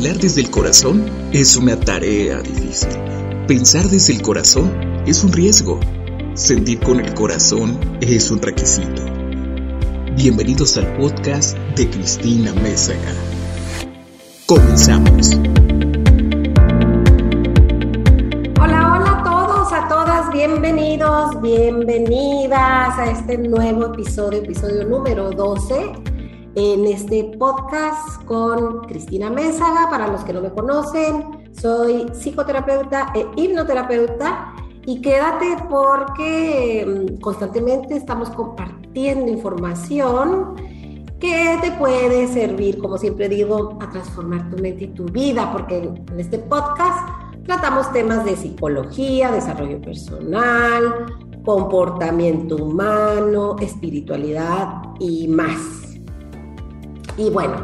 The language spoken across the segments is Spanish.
Hablar desde el corazón es una tarea difícil. Pensar desde el corazón es un riesgo. Sentir con el corazón es un requisito. Bienvenidos al podcast de Cristina Mésaga. Comenzamos. Hola, hola a todos, a todas, bienvenidos, bienvenidas a este nuevo episodio, episodio número 12 en este podcast con Cristina Mésaga. Para los que no me conocen, soy psicoterapeuta e hipnoterapeuta y quédate porque mm, constantemente estamos compartiendo información que te puede servir, como siempre digo, a transformar tu mente y tu vida, porque en este podcast tratamos temas de psicología, desarrollo personal, comportamiento humano, espiritualidad y más. Y bueno,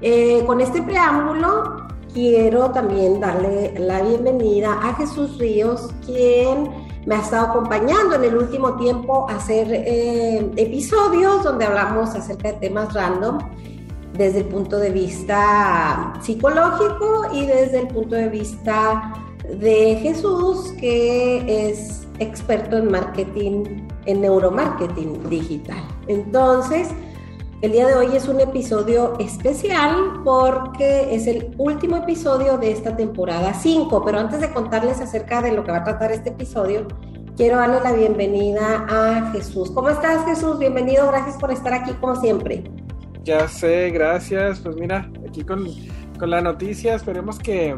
eh, con este preámbulo quiero también darle la bienvenida a Jesús Ríos, quien me ha estado acompañando en el último tiempo a hacer eh, episodios donde hablamos acerca de temas random desde el punto de vista psicológico y desde el punto de vista de Jesús, que es experto en marketing, en neuromarketing digital. Entonces, el día de hoy es un episodio especial porque es el último episodio de esta temporada 5, pero antes de contarles acerca de lo que va a tratar este episodio, quiero darle la bienvenida a Jesús. ¿Cómo estás Jesús? Bienvenido, gracias por estar aquí como siempre. Ya sé, gracias. Pues mira, aquí con, la noticia, esperemos que,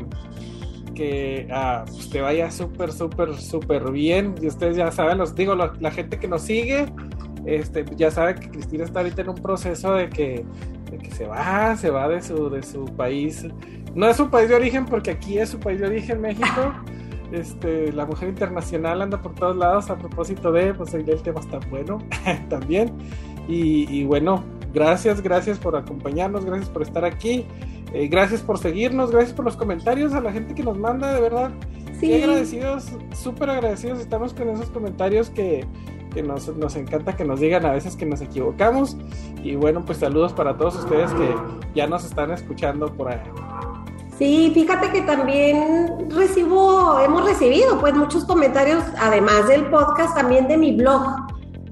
que ah, pues te vaya súper, súper, súper bien. Y ustedes ya saben, los digo, la gente que nos sigue, este, ya sabe que Cristina está ahorita en un proceso de que, se va, se va de su, de su país. No es su país de origen, porque aquí es su país de origen, México. Este, la mujer internacional anda por todos lados a propósito de, pues el tema está bueno también. Y, bueno, gracias, gracias por acompañarnos, gracias por estar aquí, eh, gracias por seguirnos, gracias por los comentarios a la gente que nos manda, de verdad. Sí. agradecidos, súper agradecidos estamos con esos comentarios que, que nos, encanta que nos digan a veces que nos equivocamos. Y bueno, pues saludos para todos ustedes que ya nos están escuchando por ahí. Sí, fíjate que también recibo, hemos recibido pues muchos comentarios, además del podcast, también de mi blog.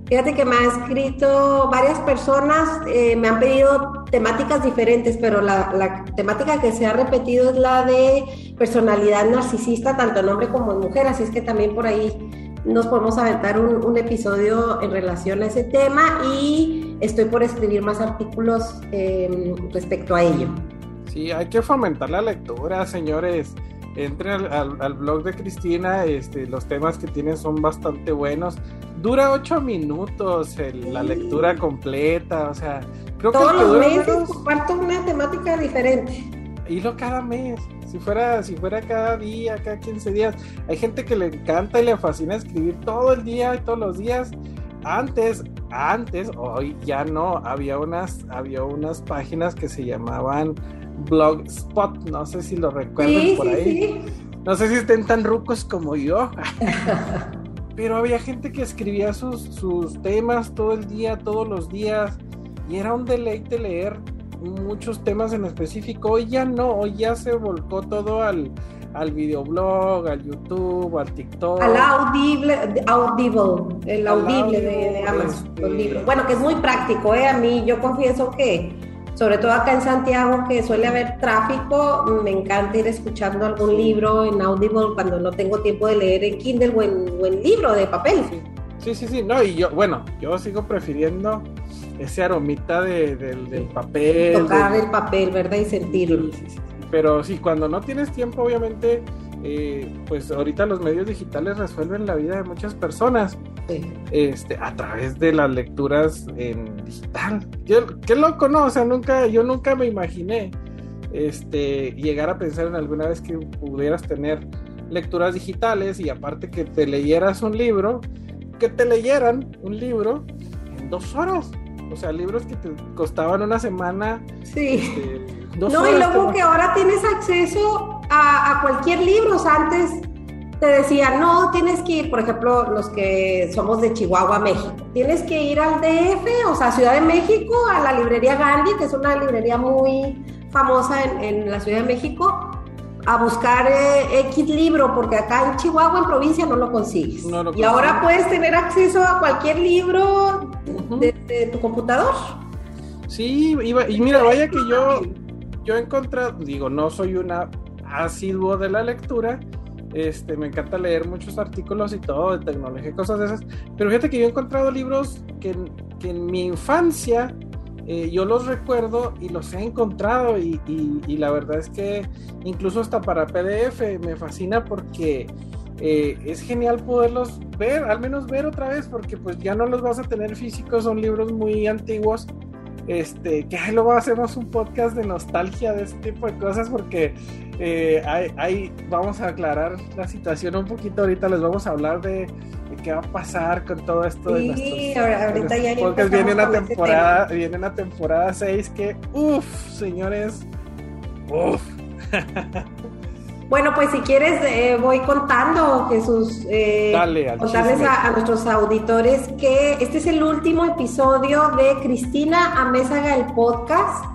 Fíjate que me ha escrito varias personas, eh, me han pedido temáticas diferentes, pero la, temática que se ha repetido es la de personalidad narcisista, tanto en hombre como en mujer, así es que también por ahí nos podemos aventar un, episodio en relación a ese tema y estoy por escribir más artículos em, respecto a ello. Sí, hay que fomentar la lectura, señores. Entren al, blog de Cristina, este, los temas que tiene son bastante buenos. Dura ocho minutos la lectura completa, o sea, creo Todos que... Todos los meses comparto una temática diferente. Y lo cada mes si fuera, si fuera cada día, cada 15 días. Hay gente que le encanta y le fascina escribir todo el día y todos los días. Antes, antes, hoy ya no, había unas, había unas páginas que se llamaban Blogspot, no sé si lo recuerdan por ahí. No sé si estén tan rucos como yo. Pero había gente que escribía sus, sus temas todo el día, todos los días. Y era un deleite leer muchos temas en específico. Hoy ya no, hoy ya se volcó todo al, al videoblog, al YouTube, al TikTok. Al audible, audible, el audible de, Amazon, este, Bueno, que es muy práctico, ¿eh? A mí, yo confieso que, sobre todo acá en Santiago, que suele haber tráfico, me encanta ir escuchando algún libro en Audible cuando no tengo tiempo de leer en Kindle o en, libro de papel. Sí, sí, sí, no, y yo, bueno, yo sigo prefiriendo ese aromita del papel. Tocar el papel, ¿verdad? Y sentirlo. Pero sí, cuando no tienes tiempo, obviamente, eh, pues ahorita los medios digitales resuelven la vida de muchas personas. Este, a través de las lecturas en digital. Yo, qué loco, ¿no? O sea, nunca, yo nunca me imaginé este, llegar a pensar en alguna vez que pudieras tener lecturas digitales y aparte que te leyeras un libro, que te leyeran un libro en dos horas. O sea, libros que te costaban una semana. Sí. Este, no, y luego que ahora tienes acceso a, cualquier libro. O sea, antes te decían, no, tienes que ir, por ejemplo, los que somos de Chihuahua, México, tienes que ir al DF, o sea, Ciudad de México, a la librería Gandhi, que es una librería muy famosa en, la Ciudad de México a buscar eh, X libro, porque acá en Chihuahua, en provincia, no lo consigues. y ahora puedes tener acceso a cualquier libro de, tu computador. Sí, y mira, vaya que yo, yo he encontrado, digo, no soy una asiduo de la lectura, este, me encanta leer muchos artículos y todo de tecnología y cosas de esas. Pero fíjate que yo he encontrado libros que, que en mi infancia eh, yo los recuerdo y los he encontrado y, y, la verdad es que incluso hasta para PDF me fascina porque eh, es genial poderlos ver, al menos ver otra vez porque pues ya no los vas a tener físicos, son libros muy antiguos este, que ahí luego hacemos un podcast de nostalgia de este tipo de cosas porque eh, ahí, vamos a aclarar la situación un poquito ahorita, les vamos a hablar de, qué va a pasar con todo esto de nuestros, ahorita ya porque viene una temporada, viene una temporada 6 que, uff, señores, uff. Bueno, pues si quieres, eh, voy contando, Jesús, eh, contarles a, nuestros auditores que este es el último episodio de Cristina Amézaga, el podcast.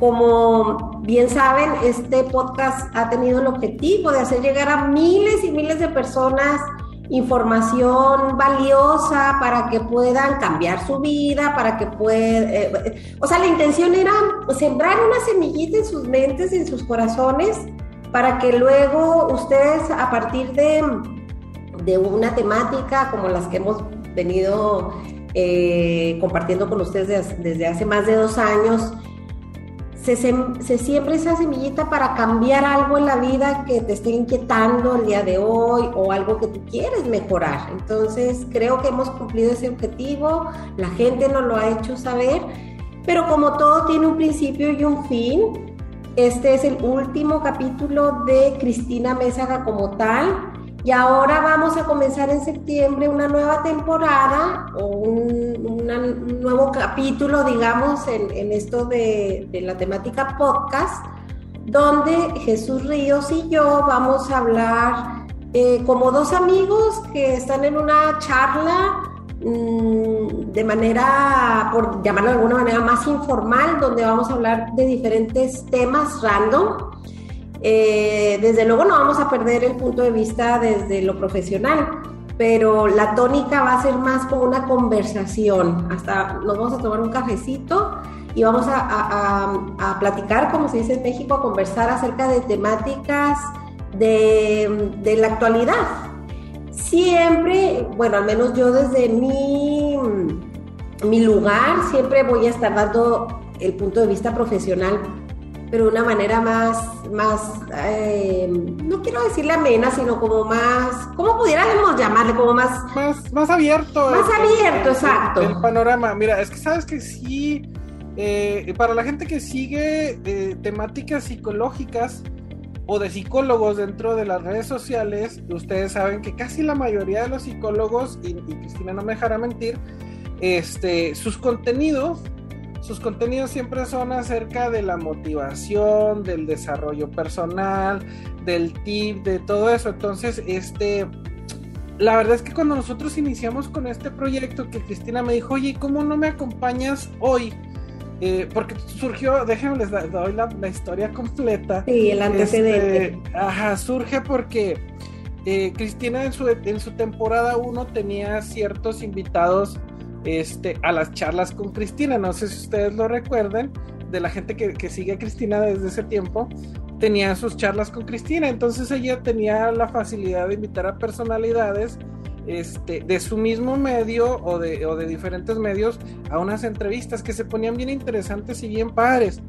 Como bien saben, este podcast ha tenido el objetivo de hacer llegar a miles y miles de personas información valiosa para que puedan cambiar su vida, para que puedan... Eh, o sea, la intención era sembrar una semillita en sus mentes, en sus corazones, para que luego ustedes a partir de, de una temática como las que hemos venido eh, compartiendo con ustedes desde, hace más de dos años, se, se, siembra esa semillita para cambiar algo en la vida que te esté inquietando el día de hoy o algo que tú quieres mejorar. Entonces creo que hemos cumplido ese objetivo, la gente nos lo ha hecho saber, pero como todo tiene un principio y un fin, este es el último capítulo de Cristina Mésaga como tal. Y ahora vamos a comenzar en septiembre una nueva temporada o un, nuevo capítulo, digamos, en, esto de, la temática podcast, donde Jesús Ríos y yo vamos a hablar eh, como dos amigos que están en una charla de manera, por llamarlo de alguna manera, más informal, donde vamos a hablar de diferentes temas random. Eh, desde luego no vamos a perder el punto de vista desde lo profesional, pero la tónica va a ser más como una conversación. Hasta nos vamos a tomar un cafecito y vamos a, a platicar, como se dice en México, a conversar acerca de temáticas de, de la actualidad, siempre, bueno, al menos yo desde mi, mi lugar, siempre voy a estar dando el punto de vista profesional, pero de una manera más, más eh, no quiero decirle amena, sino como más, ¿cómo pudiéramos llamarle? Como más... Más, más abierto. Más abierto, exacto. El panorama, mira, es que sabes que sí, eh, para la gente que sigue eh, temáticas psicológicas, o de psicólogos dentro de las redes sociales, ustedes saben que casi la mayoría de los psicólogos, y, Cristina no me dejará mentir, este, sus contenidos, sus contenidos siempre son acerca de la motivación, del desarrollo personal, del tip, de todo eso. Entonces, este, la verdad es que cuando nosotros iniciamos con este proyecto, que Cristina me dijo, oye, ¿cómo no me acompañas hoy? Eh, porque surgió, déjenme les doy la, historia completa. Sí, el antecedente. Este, ajá, surge porque eh, Cristina en su, en su temporada 1 tenía ciertos invitados este, a las charlas con Cristina. No sé si ustedes lo recuerden, de la gente que, que sigue a Cristina desde ese tiempo, tenía sus charlas con Cristina. Entonces ella tenía la facilidad de invitar a personalidades este, de su mismo medio o de, o de diferentes medios a unas entrevistas que se ponían bien interesantes y bien padres.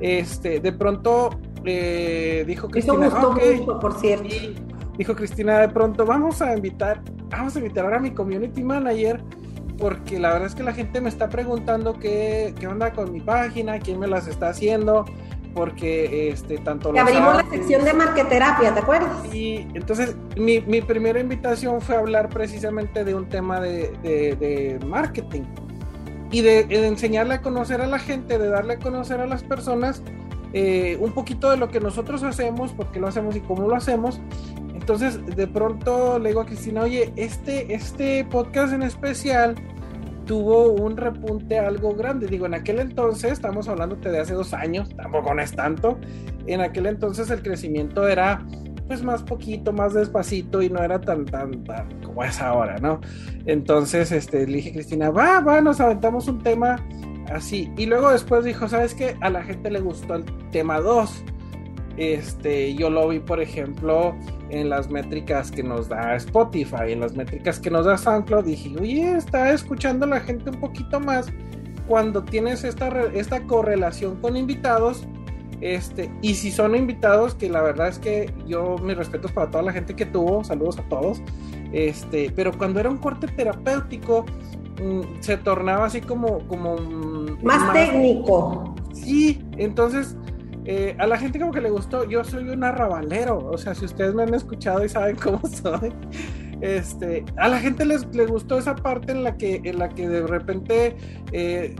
Este, de pronto eh, dijo Cristina, por cierto. dijo Cristina, de pronto vamos a invitar, vamos a invitar ahora a mi community manager porque la verdad es que la gente me está preguntando qué, qué onda con mi página, quién me las está haciendo, porque este, tanto... Que abrimos la sección de marqueterapia, ¿te acuerdas? Y entonces mi, mi, primera invitación fue hablar precisamente de un tema de, de, marketing y de, enseñarle a conocer a la gente, de darle a conocer a las personas eh, un poquito de lo que nosotros hacemos, por qué lo hacemos y cómo lo hacemos. Entonces de pronto le digo a Cristina, oye, este, este podcast en especial tuvo un repunte algo grande. Digo, en aquel entonces, estamos hablando de hace dos años, tampoco no es tanto. En aquel entonces el crecimiento era pues más poquito, más despacito y no era tan, tan, tan como es ahora, ¿no? Entonces, este, le dije, Cristina, va, va, nos aventamos un tema así. Y luego después dijo, ¿sabes qué? A la gente le gustó el tema 2. Este, yo lo vi, por ejemplo, en las métricas que nos da Spotify, en las métricas que nos da SoundCloud. Dije, oye, está escuchando la gente un poquito más cuando tienes esta, esta correlación con invitados este, y si son invitados, que la verdad es que yo mis respetos para toda la gente que tuvo, saludos a todos. Este, pero cuando era un corte terapéutico, mm, se tornaba así como, como mm, más, técnico. Sí, entonces eh, a la gente como que le gustó. Yo soy un arrabalero, o sea, si ustedes me han escuchado y saben cómo soy. Este, a la gente les, les gustó esa parte en la que, en la que de repente eh,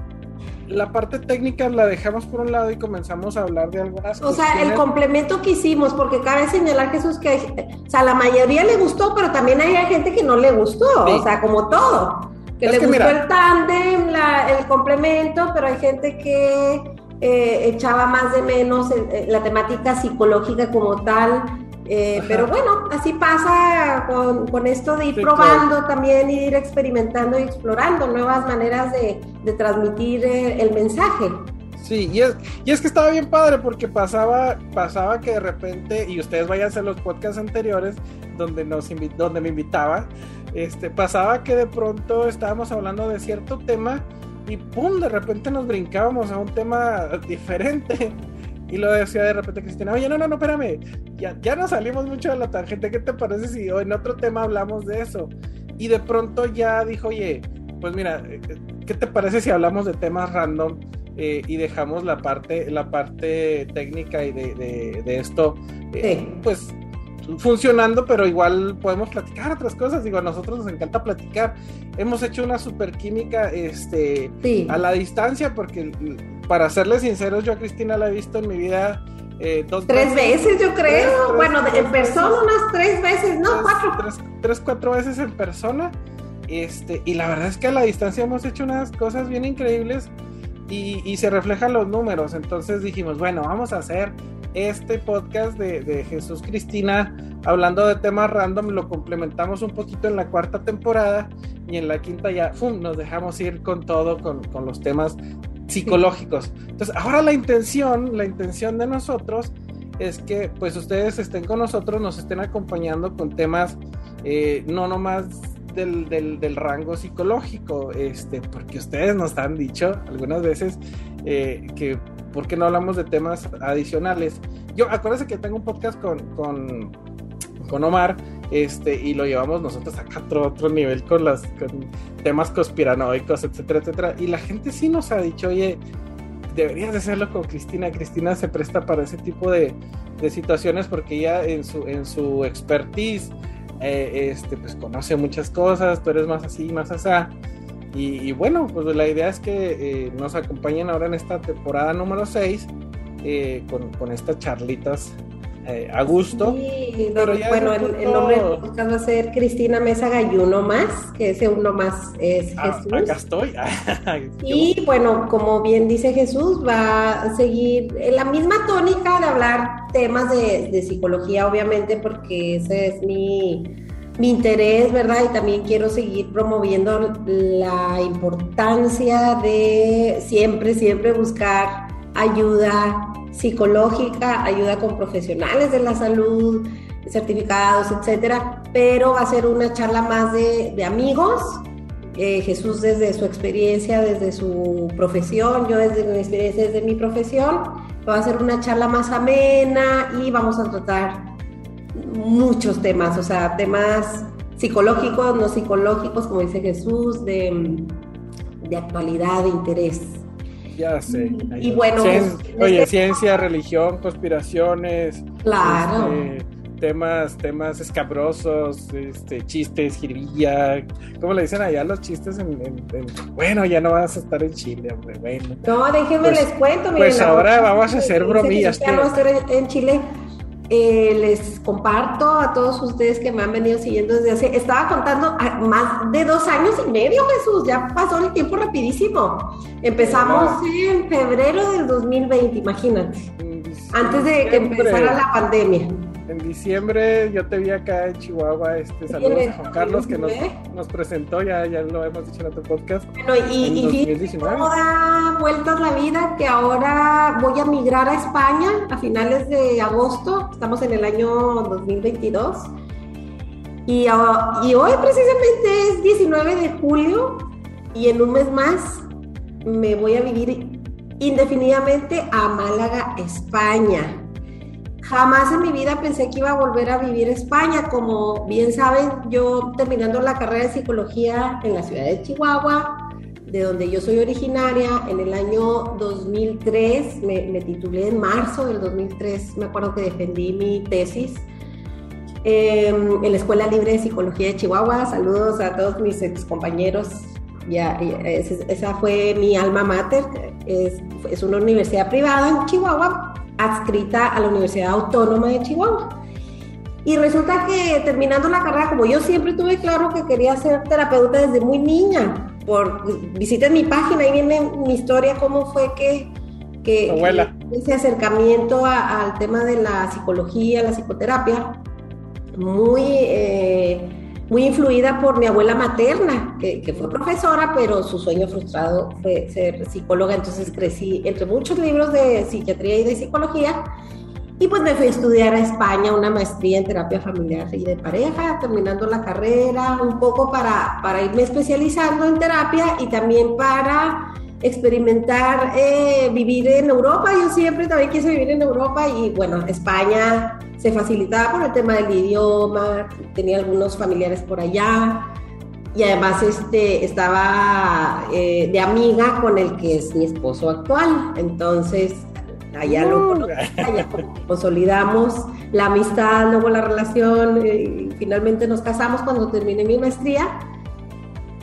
la parte técnica la dejamos por un lado y comenzamos a hablar de algunas cosas. O sea, el complemento que hicimos, porque cabe señalar, Jesús, que o sea, la mayoría le gustó, pero también hay gente que no le gustó, o sea, como todo. Que le gustó el tándem, el complemento, pero hay gente que eh, echaba más de menos la temática psicológica como tal. Eh, pero bueno, así pasa con, esto de ir probando también, ir experimentando y explorando nuevas maneras de, transmitir eh, el mensaje. Sí, y es, y es que estaba bien padre porque pasaba, pasaba que de repente, y ustedes vayan a hacer los podcasts anteriores donde, nos donde me invitaba, este, pasaba que de pronto estábamos hablando de cierto tema y pum, de repente nos brincábamos a un tema diferente. Y lo decía de repente Cristina, oye, no, no, no, espérame, ya, ya nos salimos mucho de la tangente, ¿qué te parece si en otro tema hablamos de eso? Y de pronto ya dijo, oye, pues mira, ¿qué te parece si hablamos de temas random eh, y dejamos la parte, la parte técnica y de, de, esto, eh, pues funcionando, pero igual podemos platicar otras cosas. Digo, a nosotros nos encanta platicar. Hemos hecho una super química este, a la distancia, porque para serles sinceros, yo a Cristina la he visto en mi vida eh, dos Tres veces, yo creo. bueno, en persona unas tres veces, no, cuatro. Tres, cuatro veces en persona. Este, y la verdad es que a la distancia hemos hecho unas cosas bien increíbles y, y se reflejan los números. Entonces dijimos, bueno, vamos a hacer este podcast de, Jesús Cristina hablando de temas random, lo complementamos un poquito en la cuarta temporada y en la quinta ya nos dejamos ir con todo, con, los temas psicológicos. Entonces, ahora la intención, la intención de nosotros es que pues ustedes estén con nosotros, nos estén acompañando con temas eh, no nomás del, del, rango psicológico, este, porque ustedes nos han dicho algunas veces eh, que ¿por qué no hablamos de temas adicionales? Yo, acuérdense que tengo un podcast con, con, con Omar, este, y lo llevamos nosotros a otro, otro nivel con los temas conspiranoicos, etcétera, etcétera. Y la gente sí nos ha dicho, oye, deberías de hacerlo con Cristina. Cristina se presta para ese tipo de, de situaciones porque ella en su, en su expertise, eh, este, pues conoce muchas cosas, tú eres más así, más así. Y, bueno, pues la idea es que eh, nos acompañen ahora en esta temporada número 6 eh, con, estas charlitas eh, a gusto. Sí, bueno, el, nombre del podcast va a ser Cristina Mesa Gayuno más, que ese uno más es ah, Jesús. Acá estoy. y bueno, como bien dice Jesús, va a seguir en la misma tónica de hablar temas de, de psicología, obviamente, porque ese es mi mi interés, ¿verdad? Y también quiero seguir promoviendo la importancia de siempre, siempre buscar ayuda psicológica, ayuda con profesionales de la salud, certificados, etcétera, pero va a ser una charla más de, amigos. Eh, Jesús desde su experiencia, desde su profesión, yo desde mi experiencia, desde mi profesión, va a ser una charla más amena y vamos a tratar muchos temas, o sea, temas psicológicos, no psicológicos, como dice Jesús, de, actualidad, de interés. Ya sé. Y, bueno. oye, este ciencia, religión, conspiraciones. Claro. Este, temas, temas escabrosos, este, chistes, jiribilla. ¿Cómo le dicen allá los chistes? En, bueno, ya no vas a estar en Chile, hombre. Bueno. No, déjenme pues, les cuento. pues ahora vamos a hacer bromillas. Ya no en Chile eh, les comparto a todos ustedes que me han venido siguiendo desde hace, estaba contando más de dos años y medio, Jesús, ya pasó el tiempo rapidísimo. Empezamos en febrero del 2020, imagínate, antes de que empezara la pandemia en diciembre yo te vi acá en Chihuahua, este, saludos a Juan Carlos que nos, nos, presentó, ya, ya lo hemos dicho en otro podcast. Bueno, y, y toda vueltas la vida que ahora voy a migrar a España a finales de agosto, estamos en el año 2022. Y, ah, y hoy precisamente es 19 de julio y en un mes más me voy a vivir indefinidamente a Málaga, España. Jamás en mi vida pensé que iba a volver a vivir España. Como bien saben, yo terminando la carrera de psicología en la ciudad de Chihuahua, de donde yo soy originaria, en el año 2003, me, titulé en marzo del 2003, me acuerdo que defendí mi tesis em, en la Escuela Libre de Psicología de Chihuahua. Saludos a todos mis ex compañeros. Ya, esa fue mi alma mater. Es, es una universidad privada en Chihuahua, adscrita a la Universidad Autónoma de Chihuahua. Y resulta que terminando la carrera, como yo siempre tuve claro que quería ser terapeuta desde muy niña, por visiten mi página, ahí viene mi historia, cómo fue que, que, ese acercamiento al tema de la psicología, la psicoterapia, muy... Eh, muy influida por mi abuela materna, que, fue profesora, pero su sueño frustrado fue ser psicóloga, entonces crecí entre muchos libros de psiquiatría y de psicología, y pues me fui a estudiar a España una maestría en terapia familiar y de pareja, terminando la carrera, un poco para, para irme especializando en terapia y también para experimentar eh, vivir en Europa. Yo siempre también quise vivir en Europa y bueno, España se facilitaba por el tema del idioma, tenía algunos familiares por allá y además este, estaba eh, de amiga con el que es mi esposo actual. Entonces, allá lo consolidamos la amistad, luego la relación, eh, y finalmente nos casamos cuando terminé mi maestría.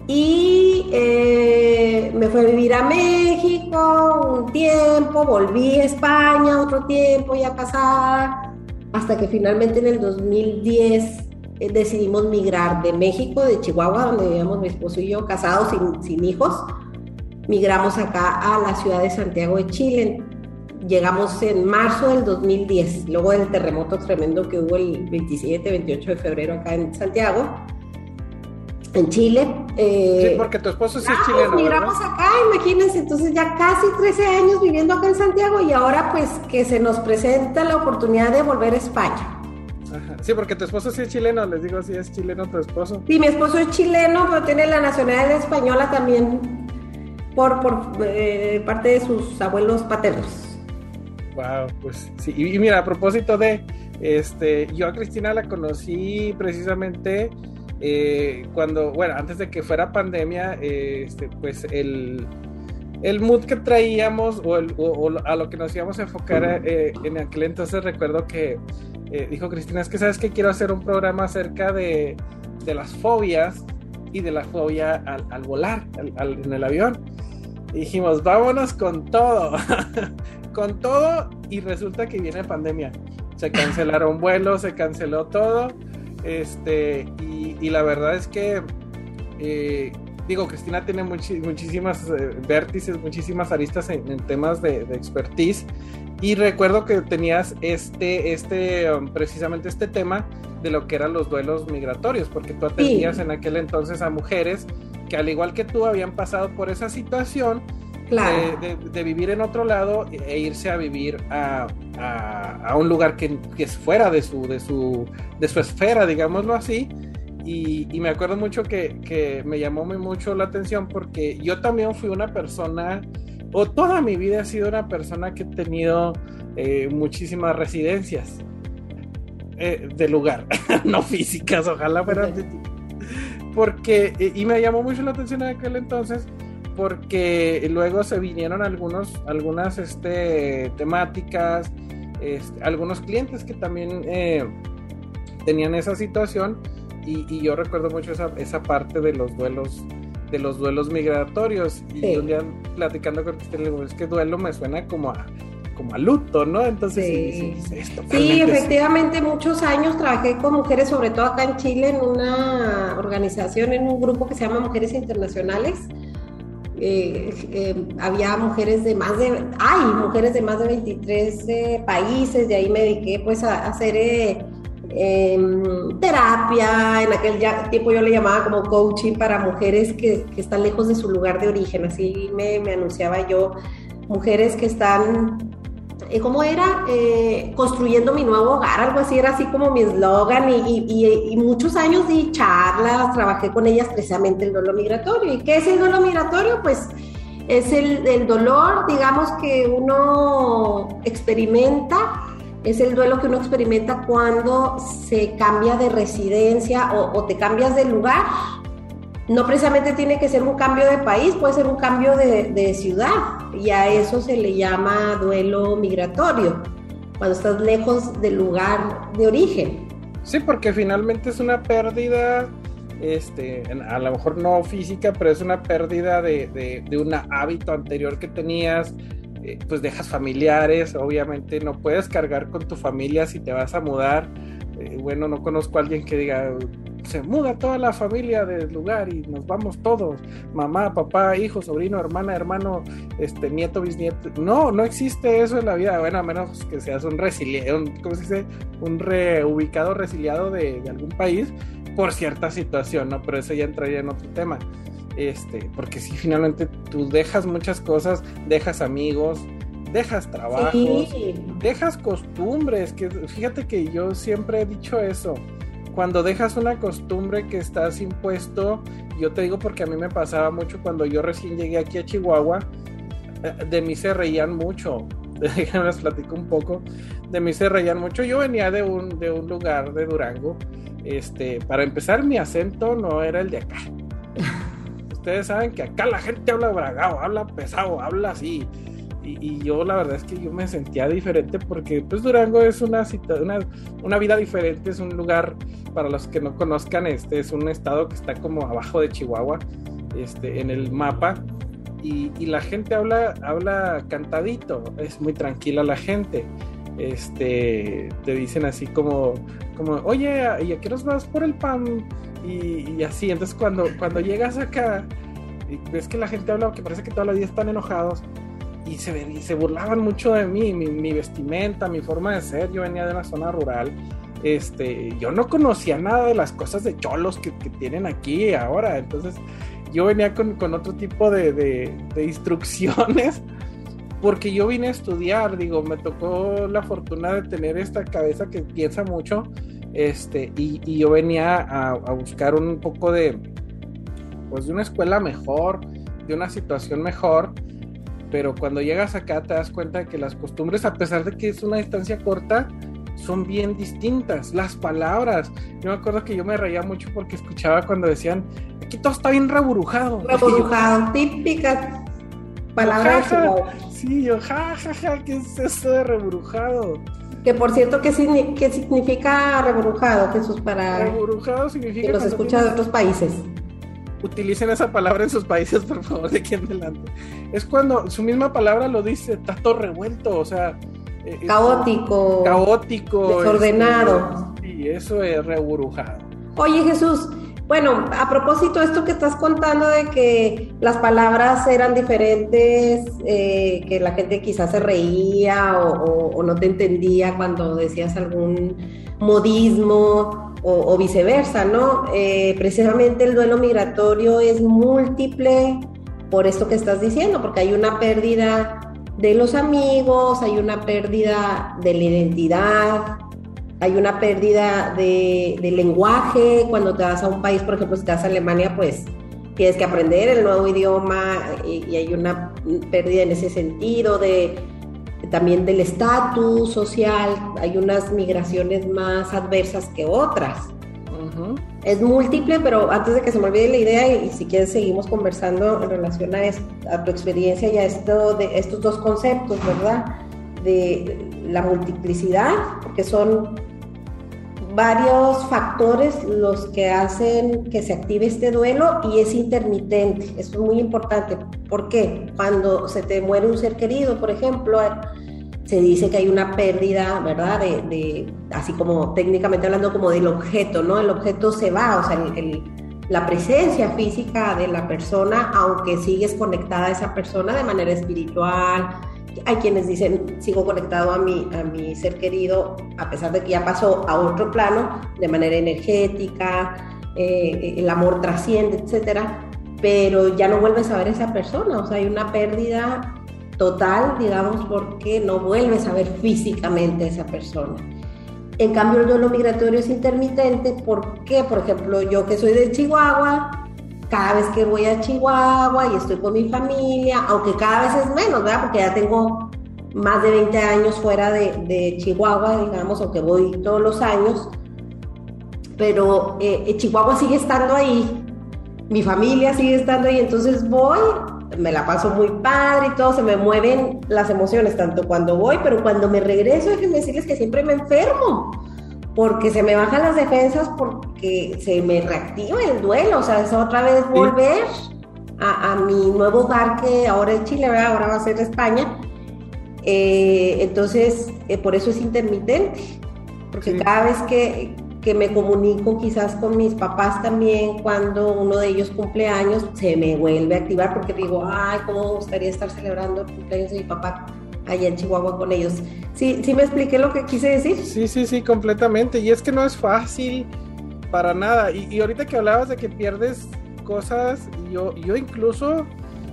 Y eh, me fui a vivir a México un tiempo, volví a España otro tiempo ya casada hasta que finalmente en el 2010 eh, decidimos migrar de México, de Chihuahua, donde vivíamos mi esposo y yo, casados sin, sin hijos, migramos acá a la ciudad de Santiago de Chile. Llegamos en marzo del 2010, luego del terremoto tremendo que hubo el 27, 28 de febrero acá en Santiago en Chile. Eh, sí, porque tu esposo sí es chileno. Pues, migramos acá, imagínense, entonces ya casi 13 años viviendo acá en Santiago y ahora pues que se nos presenta la oportunidad de volver a España. Ajá. Sí, porque tu esposo sí es chileno, les digo, sí es chileno tu esposo. Sí, mi esposo es chileno, pero tiene la nacionalidad española también por, por eh, parte de sus abuelos paternos. Wow, pues sí, y, y mira, a propósito de, este, yo a Cristina la conocí precisamente eh, cuando, bueno, antes de que fuera pandemia, eh, este, pues el, el mood que traíamos o, a lo que nos íbamos a enfocar eh, en aquel entonces, recuerdo que dijo Cristina, es que sabes que quiero hacer un programa acerca de, de las fobias y de la fobia al, volar en el avión. Y dijimos, vámonos con todo, con todo y resulta que viene pandemia. Se cancelaron vuelos, se canceló todo este, y, la verdad es que, eh, digo, Cristina tiene muchísimas eh, vértices, muchísimas aristas en, temas de, expertise. Y recuerdo que tenías este, este, um, precisamente este tema de lo que eran los duelos migratorios, porque tú atendías en aquel entonces a mujeres que al igual que tú habían pasado por esa situación de, vivir en otro lado e irse a vivir a, un lugar que, es fuera de su, de, su, de su esfera, digámoslo así. Y, me acuerdo mucho que, me llamó mucho la atención porque yo también fui una persona, o toda mi vida he sido una persona que he tenido eh, muchísimas residencias eh, de lugar, no físicas, ojalá fueran porque, eh, y me llamó mucho la atención en aquel entonces, porque luego se vinieron algunos, algunas este, temáticas, este, algunos clientes que también eh, tenían esa situación y, yo recuerdo mucho esa, esa parte de los duelos de los duelos migratorios y un día platicando con usted le digo es que duelo me suena como a como a luto, ¿no? Entonces, sí, sí, efectivamente, muchos años trabajé con mujeres, sobre todo acá en Chile, en una organización, en un grupo que se llama Mujeres Internacionales. Eh, eh, había mujeres de más de, hay mujeres de más de 23 eh, países, de ahí me dediqué pues a, hacer em, terapia, en aquel tiempo yo le llamaba como coaching para mujeres que, que están lejos de su lugar de origen, así me, anunciaba yo, mujeres que están ¿cómo era? Eh, construyendo mi nuevo hogar, algo así, era así como mi eslogan y, muchos años di charlas, trabajé con ellas precisamente el dolor migratorio. ¿Y qué es el dolor migratorio? Pues es el, dolor, digamos, que uno experimenta, es el duelo que uno experimenta cuando se cambia de residencia o, te cambias de lugar. No precisamente tiene que ser un cambio de país, puede ser un cambio de ciudad y a eso se le llama duelo migratorio, cuando estás lejos del lugar de origen. Sí, porque finalmente es una pérdida, este, a lo mejor no física, pero es una pérdida de, de, un hábito anterior que tenías, eh, pues dejas familiares, obviamente no puedes cargar con tu familia si te vas a mudar. Eh, bueno, no conozco a alguien que diga, se muda toda la familia del lugar y nos vamos todos, mamá, papá, hijo, sobrino, hermana, hermano, este, nieto, bisnieto. No, no existe eso en la vida, bueno, a menos que seas un resiliado, ¿cómo se dice? Un reubicado, resiliado de, algún país por cierta situación, ¿no? Pero eso ya entraría en otro tema. Este, porque si finalmente tú dejas muchas cosas, dejas amigos, dejas trabajos, dejas costumbres, que fíjate que yo siempre he dicho eso cuando dejas una costumbre que estás impuesto, yo te digo porque a mí me pasaba mucho cuando yo recién llegué aquí a Chihuahua, eh, de mí se reían mucho. Déjenme les platico un poco. De mí se reían mucho. Yo venía de un, de un lugar de Durango. Este, para empezar, mi acento no era el de acá. Ustedes saben que acá la gente habla bragado, habla pesado, habla así y, yo la verdad es que yo me sentía diferente porque pues Durango es una, una, una vida diferente, es un lugar, para los que no conozcan, este es un estado que está como abajo de Chihuahua, este, en el mapa, y, y la gente habla, habla cantadito, es muy tranquila la gente. Este, te dicen así como, como oye, ¿y a qué nos vas por el pan? Y, y, así, entonces cuando, cuando llegas acá, ves que la gente habla que parece que toda la vida están enojados, y se, se burlaban mucho de mí, mi, vestimenta, mi forma de ser. Yo venía de una zona rural. Este, yo no conocía nada de las cosas de cholos que, tienen aquí ahora. Entonces, yo venía con, otro tipo de, instrucciones porque yo vine a estudiar, digo, me tocó la fortuna de tener esta cabeza que piensa mucho, este, y, yo venía a, a, buscar un poco de, pues, de una escuela mejor, de una situación mejor, pero cuando llegas acá te das cuenta de que las costumbres, a pesar de que es una distancia corta, son bien distintas. Las palabras, yo me acuerdo que yo me reía mucho porque escuchaba cuando decían, aquí todo está bien reburujado. Reburujado, típicas palabras. sí, yo, ja, ja, ja, ¿qué es eso de reburujado? Que por cierto, ¿qué, significa reburujado, Jesús, para reburujado significa que los escucha de otros países? Utilicen esa palabra en sus países, por favor, de aquí en adelante. Es cuando su misma palabra lo dice, está todo revuelto, o sea... Eh, caótico. Caótico. Desordenado. Y eso es reburujado. Oye Jesús, bueno, a propósito de esto que estás contando de que las palabras eran diferentes, eh, que la gente quizás se reía o, no te entendía cuando decías algún modismo o, viceversa, ¿no? Eh, precisamente el duelo migratorio es múltiple por esto que estás diciendo, porque hay una pérdida de los amigos, hay una pérdida de la identidad, hay una pérdida de, lenguaje. Cuando te vas a un país, por ejemplo, si te vas a Alemania, pues tienes que aprender el nuevo idioma y hay una pérdida en ese sentido de también del estatus social, hay unas migraciones más adversas que otras. Es múltiple, pero antes de que se me olvide la idea, y, si quieres seguimos conversando en relación a, a, tu experiencia y a esto, de estos dos conceptos, ¿verdad? De la multiplicidad, porque son varios factores los que hacen que se active este duelo y es intermitente. Eso es muy importante. ¿Por qué? Cuando se te muere un ser querido, por ejemplo, se dice que hay una pérdida, ¿verdad? De, así como técnicamente hablando, como del objeto, ¿no? El objeto se va, o sea, la presencia física de la persona, aunque sigues conectada a esa persona de manera espiritual. Hay quienes dicen, sigo conectado a mi, a mi ser querido, a pesar de que ya pasó a otro plano, de manera energética, eh, el amor trasciende, etcétera, pero ya no vuelves a ver a esa persona, o sea, hay una pérdida total, digamos, porque no vuelves a ver físicamente a esa persona. En cambio, el duelo migratorio es intermitente. Porque, por ejemplo, yo que soy de Chihuahua, cada vez que voy a Chihuahua y estoy con mi familia, aunque cada vez es menos, ¿verdad? Porque ya tengo más de 20 años fuera de, de Chihuahua, digamos, aunque voy todos los años, pero eh, Chihuahua sigue estando ahí, mi familia sigue estando ahí, entonces voy, me la paso muy padre y todo, se me mueven las emociones, tanto cuando voy, pero cuando me regreso, déjenme decirles que siempre me enfermo, porque se me bajan las defensas, porque se me reactiva el duelo, o sea, es otra vez volver a, mi nuevo hogar que ahora es Chile, ahora va a ser España. Eh, entonces, eh, por eso es intermitente, porque cada vez que, que me comunico quizás con mis papás también cuando uno de ellos cumple años, se me vuelve a activar porque digo, ay, cómo me gustaría estar celebrando el cumpleaños de mi papá allá en Chihuahua con ellos. ¿Sí, sí me expliqué lo que quise decir? Sí, sí, sí, completamente. Y es que no es fácil para nada. Y, ahorita que hablabas de que pierdes cosas, yo, yo incluso,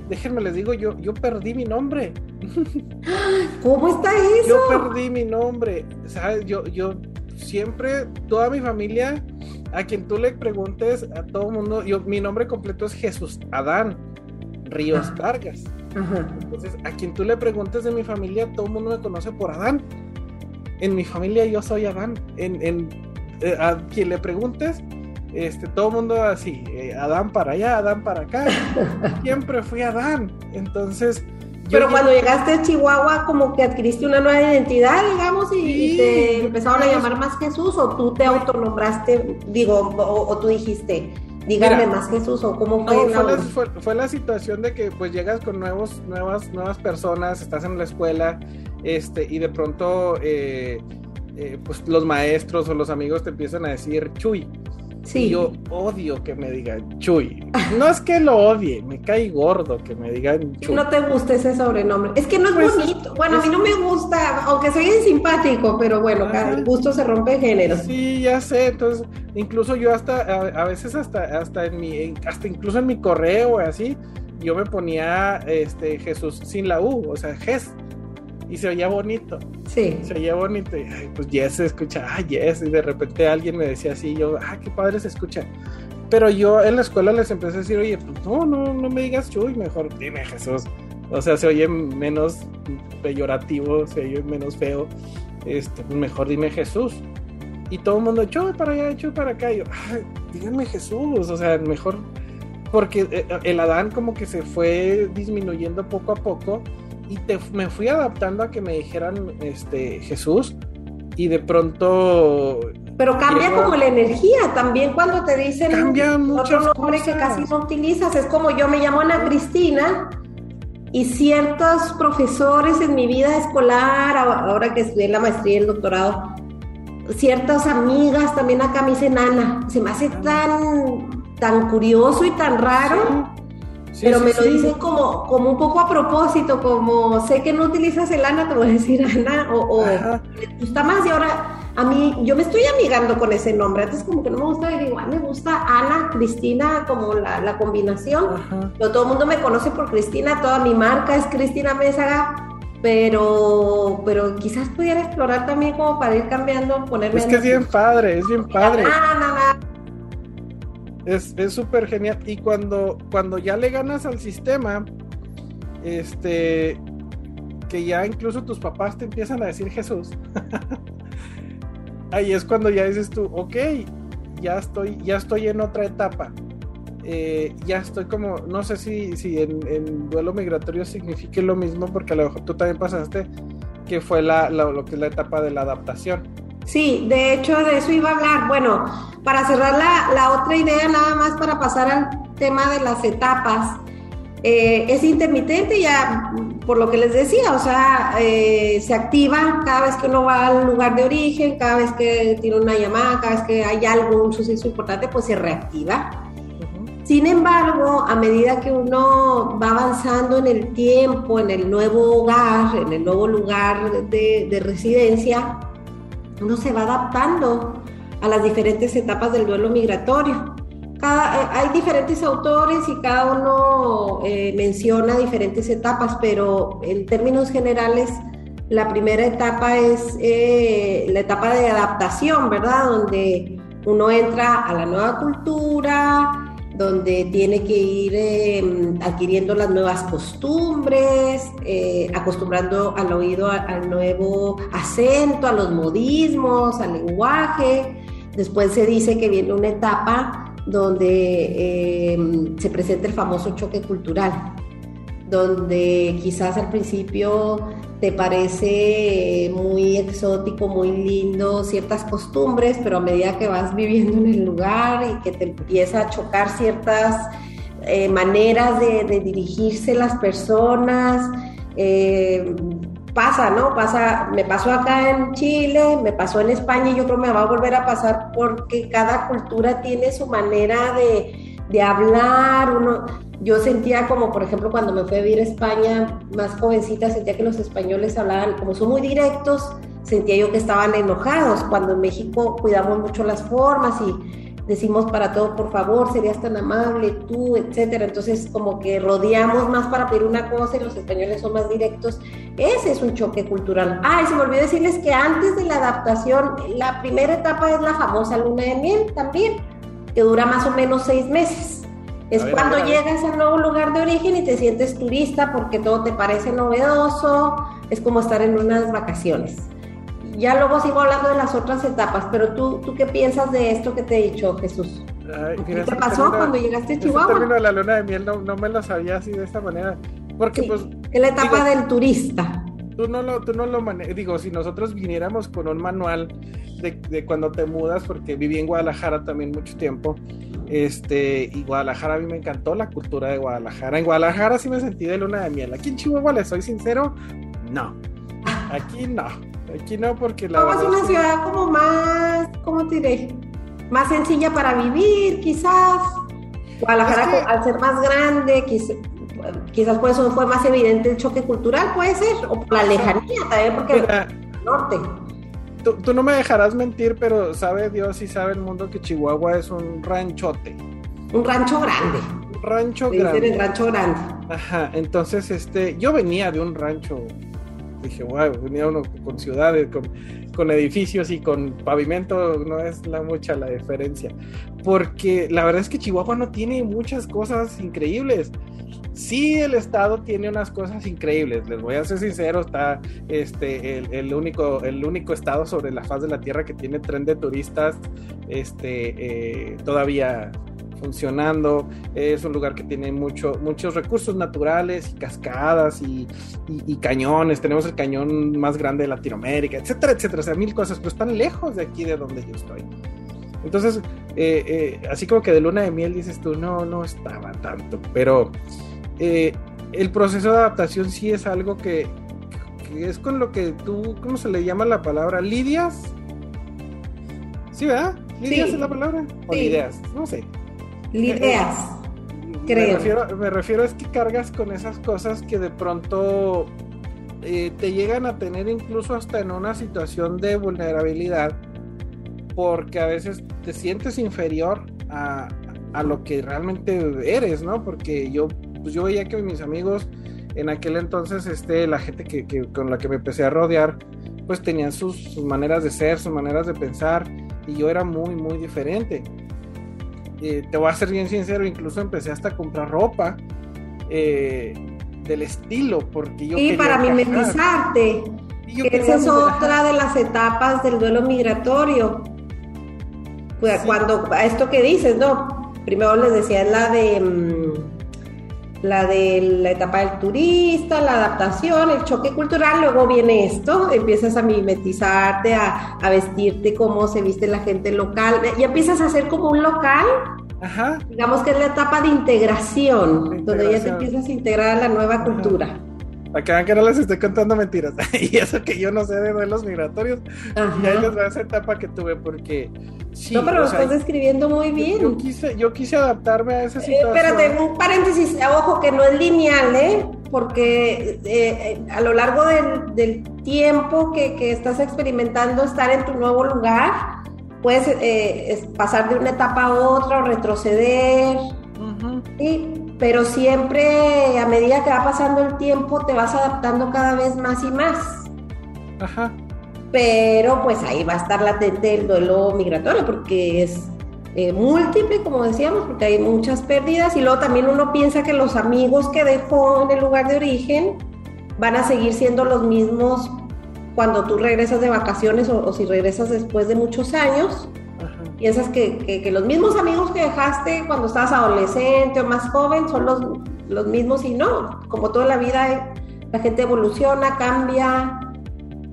déjenme les digo, yo, yo perdí mi nombre. ¿Cómo está eso? Yo perdí mi nombre. ¿Sabes? Yo, yo siempre, toda mi familia, a quien tú le preguntes, a todo el mundo, yo, mi nombre completo es Jesús Adán Ríos Vargas. Entonces, a quien tú le preguntes de mi familia, todo el mundo me conoce por Adán. En mi familia yo soy Adán. En, eh, a quien le preguntes, este, todo el mundo así, eh, Adán para allá, Adán para acá. Siempre fui Adán. Entonces, pero cuando llegaste a Chihuahua, como que adquiriste una nueva identidad, digamos, y, te empezaron a llamar más Jesús, o tú te autonombraste, digo, o, tú dijiste, díganme más Jesús, o cómo fue. la, fue, la situación de que pues llegas con nuevos, nuevas, nuevas personas, estás en la escuela, este, y de pronto, eh, eh, pues los maestros o los amigos te empiezan a decir, Chuy, Sí. yo odio que me digan Chuy. No es que lo odie, me cae gordo que me digan Chuy. No te gusta ese sobrenombre. Es que no es pues, bonito. Bueno, a mí no me gusta, aunque soy simpático, pero bueno, cada gusto se rompe género. Sí, ya sé. Entonces, incluso yo hasta, a, veces hasta, hasta en mi, hasta incluso en mi correo así, yo me ponía este Jesús sin la U, o sea, Jes y se oía bonito. Sí. Se oía bonito y pues Yes se escucha, ah, Yes, y de repente alguien me decía así, yo, ah, qué padre se escucha. Pero yo en la escuela les empecé a decir, oye, pues no, no, no me digas Chuy, mejor dime Jesús. O sea, se oye menos peyorativo, se oye menos feo. Este, pues mejor dime Jesús. Y todo el mundo, Chuy para allá, Chuy para acá. Y yo, ay, díganme Jesús, o sea, mejor. Porque eh, el Adán como que se fue disminuyendo poco a poco y me fui adaptando a que me dijeran este Jesús y de pronto pero cambia como la energía también cuando te dicen cambia otro nombre que casi no utilizas es como yo me llamo Ana Cristina y ciertos profesores en mi vida escolar ahora que estudié la maestría y el doctorado ciertas amigas también acá me dicen Ana se me hace tan tan curioso y tan raro pero me lo dicen como, como un poco a propósito, como sé que no utilizas el Ana, te voy a decir Ana, o, me gusta más y ahora a mí, yo me estoy amigando con ese nombre, antes como que no me gusta, y digo, me gusta Ana, Cristina, como la, la combinación, pero todo el mundo me conoce por Cristina, toda mi marca es Cristina Mésaga, pero, pero quizás pudiera explorar también como para ir cambiando, ponerme... Es que es bien padre, es bien padre. Es súper genial. Y cuando, cuando ya le ganas al sistema, este, que ya incluso tus papás te empiezan a decir Jesús. Ahí es cuando ya dices tú, ok, ya estoy, ya estoy en otra etapa. Eh, ya estoy como, no sé si, si en, duelo migratorio signifique lo mismo, porque a lo mejor tú también pasaste que fue la, lo que es la etapa de la adaptación. Sí, de hecho de eso iba a hablar. Bueno, para cerrar la, otra idea, nada más para pasar al tema de las etapas. Eh, es intermitente, ya por lo que les decía, o sea, eh, se activa cada vez que uno va al lugar de origen, cada vez que tiene una llamada, cada vez que hay algo, un suceso importante, pues se reactiva. Sin embargo, a medida que uno va avanzando en el tiempo, en el nuevo hogar, en el nuevo lugar de, de residencia, uno se va adaptando a las diferentes etapas del duelo migratorio. Eh, hay diferentes autores y cada uno eh, menciona diferentes etapas, pero en términos generales, la primera etapa es eh, la etapa de adaptación, ¿verdad? Donde uno entra a la nueva cultura, donde tiene que ir em, adquiriendo las nuevas costumbres, acostumbrando al oído al nuevo acento, a los modismos, al lenguaje. Después se dice que viene una etapa donde eh, se presenta el famoso choque cultural, donde quizás al principio te parece muy exótico, muy lindo ciertas costumbres, pero a medida que vas viviendo en el lugar y que te empieza a chocar ciertas eh, maneras de, dirigirse las personas, eh, pasa, ¿no? Pasa, me pasó acá en Chile, me pasó en España y yo creo que me va a volver a pasar porque cada cultura tiene su manera de, de hablar. Uno, yo sentía como, por ejemplo, cuando me fui a vivir a España, más jovencita, sentía que los españoles hablaban, como son muy directos, sentía yo que estaban enojados, cuando en México cuidamos mucho las formas y decimos para todo, por favor, serías tan amable, tú, etcétera. Entonces, como que rodeamos más para pedir una cosa y los españoles son más directos. Ese es un choque cultural. Ah, y se me olvidó decirles que antes de la adaptación, la primera etapa es la famosa luna de miel también, que dura más o menos seis meses. Es cuando llegas al nuevo lugar de origen y te sientes turista porque todo te parece novedoso, es como estar en unas vacaciones ya luego sigo hablando de las otras etapas, pero tú, ¿tú qué piensas de esto que te he dicho, Jesús? ¿Qué te pasó cuando llegaste a Chihuahua? El término de la luna de miel no, no, me lo sabía así de esta manera. Porque, pues. Es la etapa del turista. Tú no lo, tú no lo manejas. Digo, si nosotros viniéramos con un manual de, de, cuando te mudas, porque viví en Guadalajara también mucho tiempo. Este, y Guadalajara a mí me encantó la cultura de Guadalajara. En Guadalajara sí me sentí de luna de miel. Aquí en Chihuahua, les soy sincero, no. Aquí no. Aquí no, porque la. es una ciudad como más, ¿cómo te diré? Más sencilla para vivir, quizás. Guadalajara, al ser más grande, quizás, quizás por eso fue más evidente el choque cultural, puede ser, o por la lejanía también, porque el norte. Tú, tú, no me dejarás mentir, pero sabe Dios y sabe el mundo que Chihuahua es un ranchote. Un rancho grande. Un rancho grande. el rancho grande. Ajá, entonces este, yo venía de un rancho dije, wow, venía uno con ciudades, con, edificios y con pavimento, no es la mucha la diferencia. Porque la verdad es que Chihuahua no tiene muchas cosas increíbles. Sí, el estado tiene unas cosas increíbles, les voy a ser sincero, está este, el, único, el único estado sobre la faz de la tierra que tiene tren de turistas este, eh, todavía funcionando, es un lugar que tiene mucho, muchos recursos naturales y cascadas y, cañones, tenemos el cañón más grande de Latinoamérica, etcétera, etcétera, o sea, mil cosas, pero están lejos de aquí de donde yo estoy. Entonces, eh, eh, así como que de luna de miel dices tú, no, no estaba tanto, pero eh, el proceso de adaptación sí es algo que, es con lo que tú, ¿cómo se le llama la palabra? ¿Lidias? ¿Sí, verdad? ¿Lidias es la palabra? ¿O ideas? No sé. Ideas, creo. Me refiero, me refiero es que cargas con esas cosas que de pronto eh, te llegan a tener incluso hasta en una situación de vulnerabilidad, porque a veces te sientes inferior a, a lo que realmente eres, ¿no? Porque yo, pues yo veía que mis amigos en aquel entonces, este, la gente que, que con la que me empecé a rodear, pues tenían sus, sus, maneras de ser, sus maneras de pensar, y yo era muy, muy diferente. Eh, te voy a ser bien sincero, incluso empecé hasta a comprar ropa eh, del estilo, porque yo... Y para mimetizarte, esa es otra de las etapas del duelo migratorio. Cuando, esto que dices, ¿no? Primero les decía la de mm, la de la etapa del turista, la adaptación, el choque cultural, luego viene esto, empiezas a mimetizarte, a, vestirte como se viste la gente local, y empiezas a ser como un local. Digamos que es la etapa de integración, donde ya te empiezas a integrar a la nueva cultura. Para que no les estoy contando mentiras. y eso que yo no sé de duelos migratorios. Y ahí les va esa etapa que tuve porque... Sí, no, pero lo estás describiendo muy bien. Yo, quise, yo quise adaptarme a esa eh, situación. espérate, un paréntesis, ojo que no es lineal, ¿eh? Porque eh, eh, a lo largo del, tiempo que, que, estás experimentando estar en tu nuevo lugar, puedes pasar de una etapa a otra o retroceder. ¿sí? Pero siempre a medida que va pasando el tiempo te vas adaptando cada vez más y más. Ajá. Pero pues ahí va a estar latente el duelo migratorio porque es eh, múltiple, como decíamos, porque hay muchas pérdidas y luego también uno piensa que los amigos que dejó en el lugar de origen van a seguir siendo los mismos cuando tú regresas de vacaciones o si regresas después de muchos años piensas que, que, los mismos amigos que dejaste cuando estabas adolescente o más joven son los, los mismos y no, como toda la vida la gente evoluciona, cambia,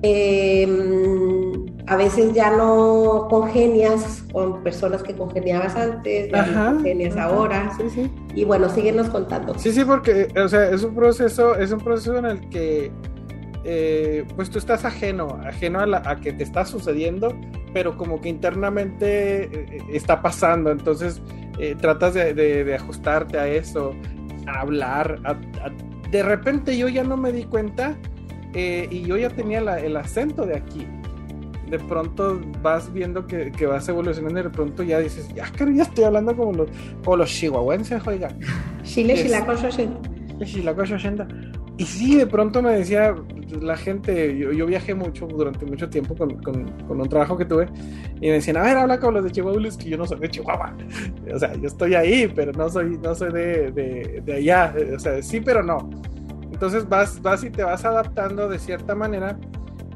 em, a veces ya no congenias con personas que congeniabas antes, no congenias ahora. Sí, sí. Y bueno, síguenos contando. Sí, sí, porque, o sea, es un proceso, es un proceso en el que eh, pues tú estás ajeno, ajeno a, la, a, que te está sucediendo, pero como que internamente eh, está pasando, entonces eh, tratas de, ajustarte a eso, a hablar, de repente yo ya no me di cuenta y yo ya tenía el acento de aquí. De pronto vas viendo que, vas evolucionando y de pronto ya dices, ya, ya estoy hablando como los, como los chihuahuenses, oiga. Chile, Chilacoso, Chilacoso, y sí, de pronto me decía la gente, yo, viajé mucho durante mucho tiempo con, un trabajo que tuve y me decían, a ver, habla con los de Chihuahua, es que yo no soy de Chihuahua. O sea, yo estoy ahí, pero no soy, no soy de, allá. O sea, sí, pero no. Entonces vas, vas y te vas adaptando de cierta manera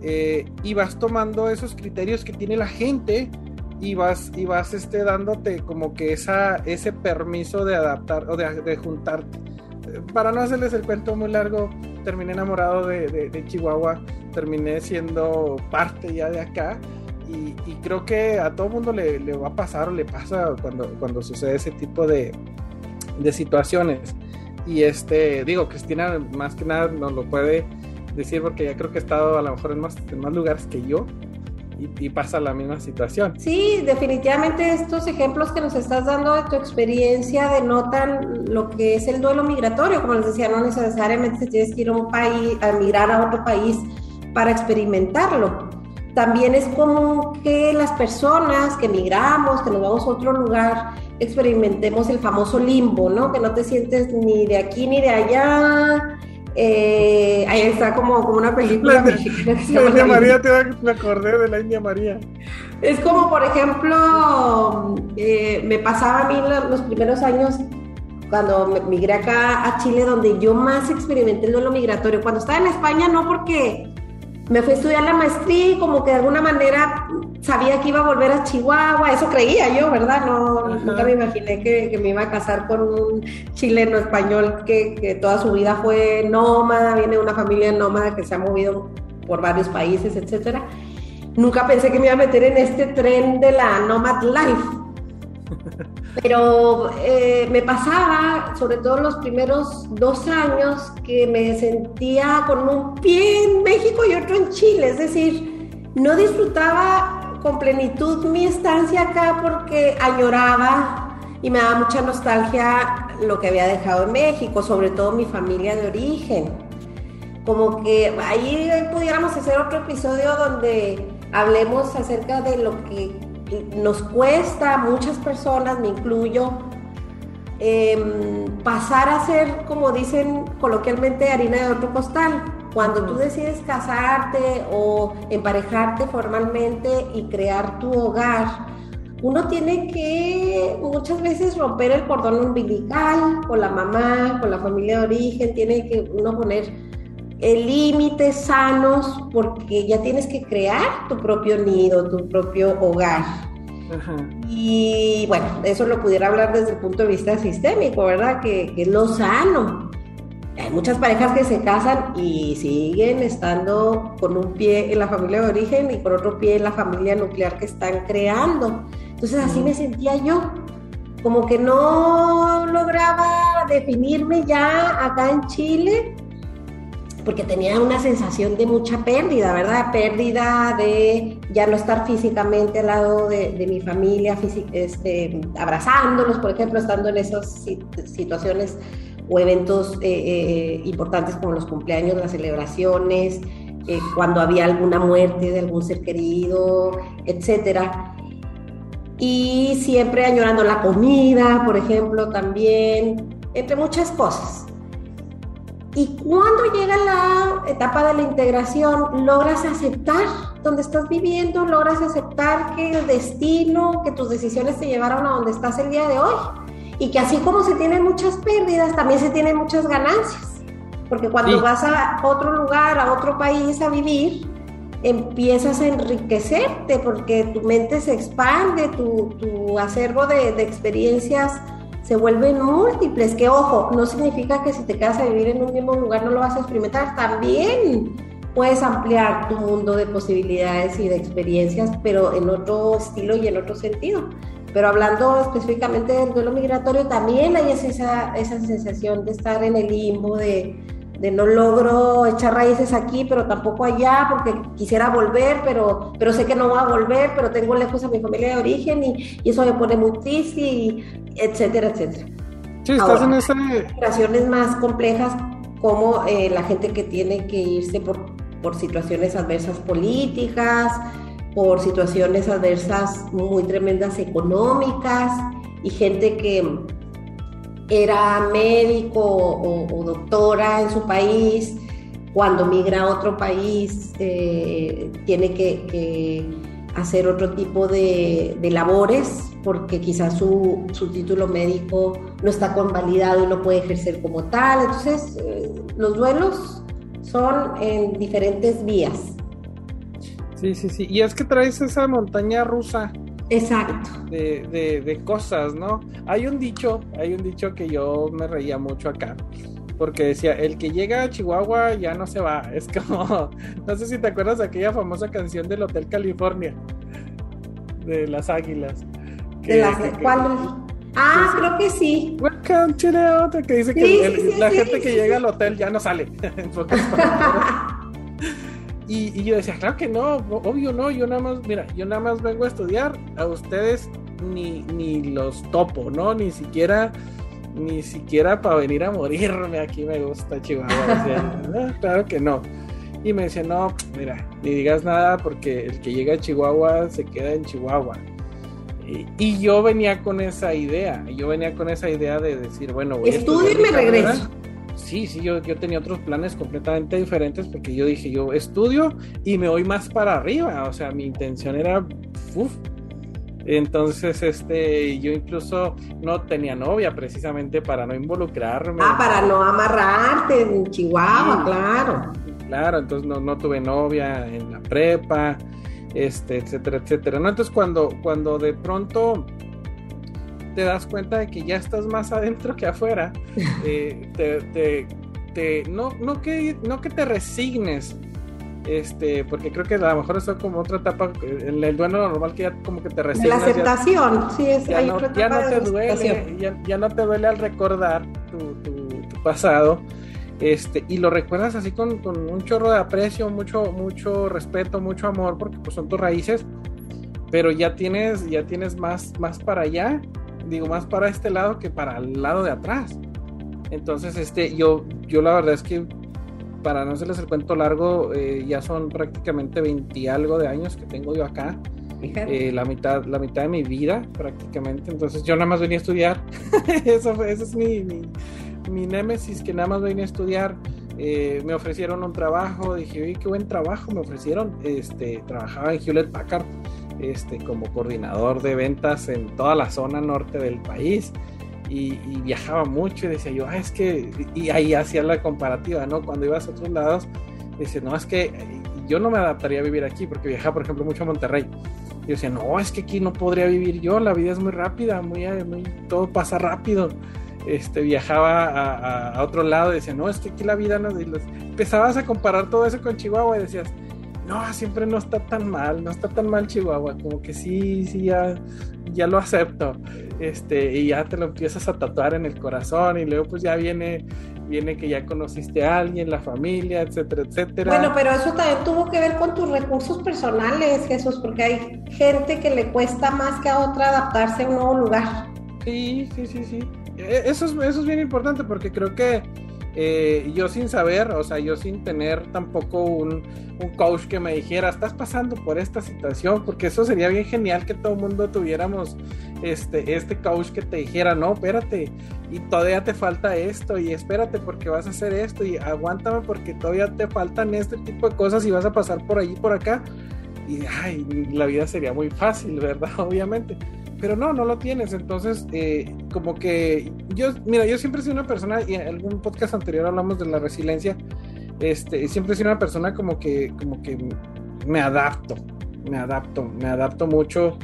eh, y vas tomando esos criterios que tiene la gente y vas, y vas este, dándote como que esa, ese permiso de adaptar o de, de juntarte para no hacerles el cuento muy largo, terminé enamorado de, Chihuahua, terminé siendo parte ya de acá. Y, creo que a todo mundo le, va a pasar o le pasa cuando, sucede ese tipo de, situaciones. Y este, digo, Cristina más que nada nos lo puede decir porque ya creo que ha estado a lo mejor en más lugares que yo y, pasa la misma situación. Sí, definitivamente estos ejemplos que nos estás dando de tu experiencia denotan lo que es el duelo migratorio. Como les decía, no necesariamente tienes que ir a un país, a migrar a otro país para experimentarlo. También es como que las personas que migramos, que nos vamos a otro lugar, experimentemos el famoso limbo, ¿no? Que no te sientes ni de aquí ni de allá, eh, ahí está como, como una película mexicana. La India María, te me acordé de la India María. Es como, por ejemplo, eh, me pasaba a mí los, primeros años cuando migré acá a Chile, donde yo más experimenté el duelo migratorio. Cuando estaba en España, no porque me fui a estudiar la maestría y como que de alguna manera sabía que iba a volver a Chihuahua, eso creía yo, ¿verdad? No, nunca me imaginé que, me iba a casar con un chileno español que, toda su vida fue nómada, viene de una familia nómada que se ha movido por varios países, etcétera. Nunca pensé que me iba a meter en este tren de la nomad life. Pero eh, me pasaba, sobre todo los primeros dos años, que me sentía con un pie en México y otro en Chile. Es decir, no disfrutaba con plenitud mi estancia acá porque añoraba y me daba mucha nostalgia lo que había dejado en México, sobre todo mi familia de origen. Como que ahí pudiéramos hacer otro episodio donde hablemos acerca de lo que nos cuesta a muchas personas, me incluyo, em, pasar a ser, como dicen coloquialmente, harina de otro costal. Cuando tú decides casarte o emparejarte formalmente y crear tu hogar, uno tiene que muchas veces romper el cordón umbilical con la mamá, con la familia de origen, tiene que uno poner límites sanos porque ya tienes que crear tu propio nido, tu propio hogar. Y bueno, eso lo pudiera hablar desde el punto de vista sistémico, ¿verdad? Que, es lo sano. Hay muchas parejas que se casan y siguen estando con un pie en la familia de origen y con otro pie en la familia nuclear que están creando. Entonces así me sentía yo, como que no lograba definirme ya acá en Chile porque tenía una sensación de mucha pérdida, ¿verdad? Pérdida de ya no estar físicamente al lado de, mi familia, este, abrazándolos, por ejemplo, estando en esas situaciones o eventos eh, eh, importantes como los cumpleaños, las celebraciones, eh, cuando había alguna muerte de algún ser querido, etcétera. Y siempre añorando la comida, por ejemplo, también, entre muchas cosas. Y cuando llega la etapa de la integración, logras aceptar donde estás viviendo, logras aceptar que el destino, que tus decisiones te llevaron a donde estás el día de hoy. Y que así como se tienen muchas pérdidas, también se tienen muchas ganancias. Porque cuando vas a otro lugar, a otro país a vivir, empiezas a enriquecerte porque tu mente se expande, tu, tu acervo de, de experiencias se vuelven múltiples, que ojo, no significa que si te quedas a vivir en un mismo lugar no lo vas a experimentar, también puedes ampliar tu mundo de posibilidades y de experiencias, pero en otro estilo y en otro sentido. Pero hablando específicamente del duelo migratorio, también hay esa, esa sensación de estar en el limbo, de, de no logro echar raíces aquí, pero tampoco allá, porque quisiera volver, pero, pero sé que no voy a volver, pero tengo lejos a mi familia de origen y, y eso me pone muy triste, y etcétera, etcétera. Sí, estás en esa... Situaciones más complejas como eh, la gente que tiene que irse por, por situaciones adversas políticas, por situaciones adversas muy tremendas económicas y gente que era médico o, doctora en su país, cuando migra a otro país eh, tiene que, hacer otro tipo de, labores porque quizás su, título médico no está convalidado y no puede ejercer como tal. Entonces, eh, los duelos son en diferentes vías. Sí, sí, sí. Y es que traes esa montaña rusa Exacto. De, de, cosas, ¿no? Hay un dicho, hay un dicho que yo me reía mucho acá, porque decía, el que llega a Chihuahua ya no se va. Es como, no sé si te acuerdas de aquella famosa canción del Hotel California, de las águilas. ¿De las cuál? Ah, creo que sí. Welcome to the hotel, que dice que la gente que llega al hotel ya no sale. Y, yo decía, claro que no, obvio no, yo nada más, mira, yo nada más vengo a estudiar, a ustedes ni, ni los topo, ¿no? Ni siquiera, ni siquiera para venir a morirme, aquí me gusta Chihuahua. claro que no. Y me decía, no, mira, ni digas nada porque el que llega a Chihuahua se queda en Chihuahua. Y, y yo venía con esa idea, yo venía con esa idea de decir, bueno, voy Estudio y me regreso sí, sí, yo, yo tenía otros planes completamente diferentes porque yo dije, yo estudio y me voy más para arriba, o sea, mi intención era, uf. Entonces, este, yo incluso no tenía novia precisamente para no involucrarme. Ah, para no amarrarte en Chihuahua, claro. Claro, entonces no, no tuve novia en la prepa, este, etcétera, etcétera. ¿no? Entonces cuando, cuando de pronto te das cuenta de que ya estás más adentro que afuera, eh, te, te, no, no, que, no que te resignes, este, porque creo que a lo mejor eso es como otra etapa, en el duelo normal que ya como que te resignas. La aceptación, sí, es, ya, no, ya no te duele, ya, no te duele al recordar tu, tu, pasado. Este, y lo recuerdas así con, con, un chorro de aprecio, mucho, mucho respeto, mucho amor, porque pues son tus raíces, pero ya tienes, ya tienes más, más para allá digo, más para este lado que para el lado de atrás. Entonces, este, yo, yo la verdad es que para no hacerles el cuento largo, eh, ya son prácticamente 20 algo de años que tengo yo acá. Eh, la mitad la mitad de mi vida prácticamente. Entonces yo nada más venía a estudiar. Eso, es mi, mi, mi, némesis que nada más venía a estudiar. Eh, me ofrecieron un trabajo dije oye qué buen trabajo me ofrecieron este trabajaba en Hewlett Packard este, como coordinador de ventas en toda la zona norte del país. Y, viajaba mucho y decía yo, ah, es que, y ahí hacía la comparativa, ¿no? Cuando ibas a otros lados, dice, no, es que yo no me adaptaría a vivir aquí porque viajaba, por ejemplo, mucho a Monterrey. Y yo decía, no, es que aquí no podría vivir yo, la vida es muy rápida, muy, muy todo pasa rápido. Este, viajaba a, a, otro lado y decía, no, es que aquí la vida no... Empezabas a comparar todo eso con Chihuahua y decías, no, siempre no está tan mal, no está tan mal Chihuahua, como que sí, sí, ya, ya lo acepto, este, y ya te lo empiezas a tatuar en el corazón y luego pues ya viene, viene que ya conociste a alguien, la familia, etcétera, etcétera. Bueno, pero eso también tuvo que ver con tus recursos personales, Jesús, porque hay gente que le cuesta más que a otra adaptarse a un nuevo lugar. Sí, sí, sí, sí. E, eso es, eso es bien importante porque creo que eh, yo sin saber, o sea, yo sin tener tampoco un, coach que me dijera, estás pasando por esta situación, porque eso sería bien genial que todo el mundo tuviéramos este, este coach que te dijera, no, espérate, y todavía te falta esto, y espérate porque vas a hacer esto, y aguántame porque todavía te faltan este tipo de cosas y vas a pasar por allí, por acá, y ay, la vida sería muy fácil, ¿verdad? Obviamente pero no, no lo tienes. Entonces, eh, como que yo, mira, yo siempre he sido una persona, y en algún podcast anterior hablamos de la resiliencia, este, siempre he sido una persona como que, como que me adapto, me adapto, me adapto mucho.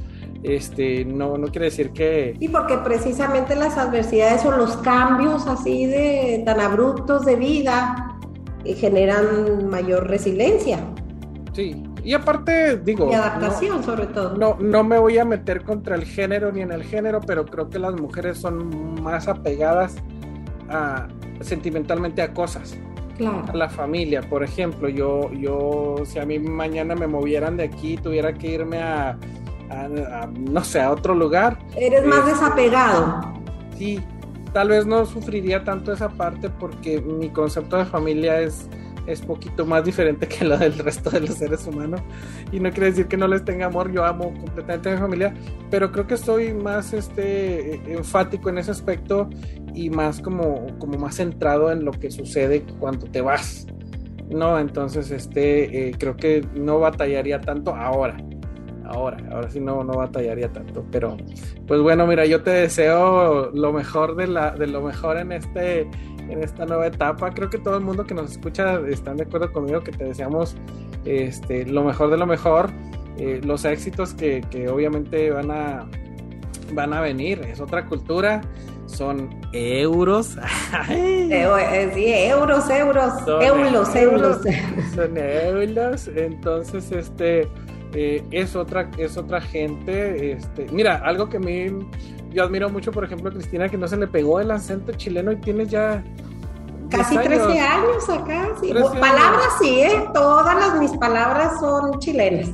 Este, no, no quiere decir que... Y porque precisamente las adversidades o los cambios así de tan abruptos de vida eh, generan mayor resiliencia. Sí, y aparte, digo. Y adaptación, sobre todo. No, no me voy a meter contra el género ni en el género, pero creo que las mujeres son más apegadas a, sentimentalmente a cosas. Claro. A la familia, por ejemplo, yo, yo, si a mí mañana me movieran de aquí, tuviera que irme a, no sé, a otro lugar. Eres más este, desapegado. Sí, tal vez no sufriría tanto esa parte porque mi concepto de familia es es poquito más diferente que la del resto de los seres humanos. Y no quiere decir que no les tenga amor, yo amo completamente a mi familia, pero creo que estoy más este, enfático en ese aspecto y más como, como más centrado en lo que sucede cuando te vas. No, entonces este, eh, creo que no batallaría tanto ahora. Ahora, ahora sí no, no batallaría tanto. Pero, pues bueno, mira, yo te deseo lo mejor de, la, de lo mejor en este en esta nueva etapa. Creo que todo el mundo que nos escucha están de acuerdo conmigo que te deseamos este, lo mejor de lo mejor. Eh, los éxitos que, obviamente van a, van a venir. Es otra cultura. Son euros. Eh, sí, euros, euros. euros, euros. Son euros. Entonces, este. Eh, es otra es otra gente este mira algo que a mí yo admiro mucho, por ejemplo, a Cristina, que no se le pegó el acento chileno y tienes ya. Casi 13 años acá, sí. Palabras sí, ¿eh? Todas las, mis palabras son chilenas.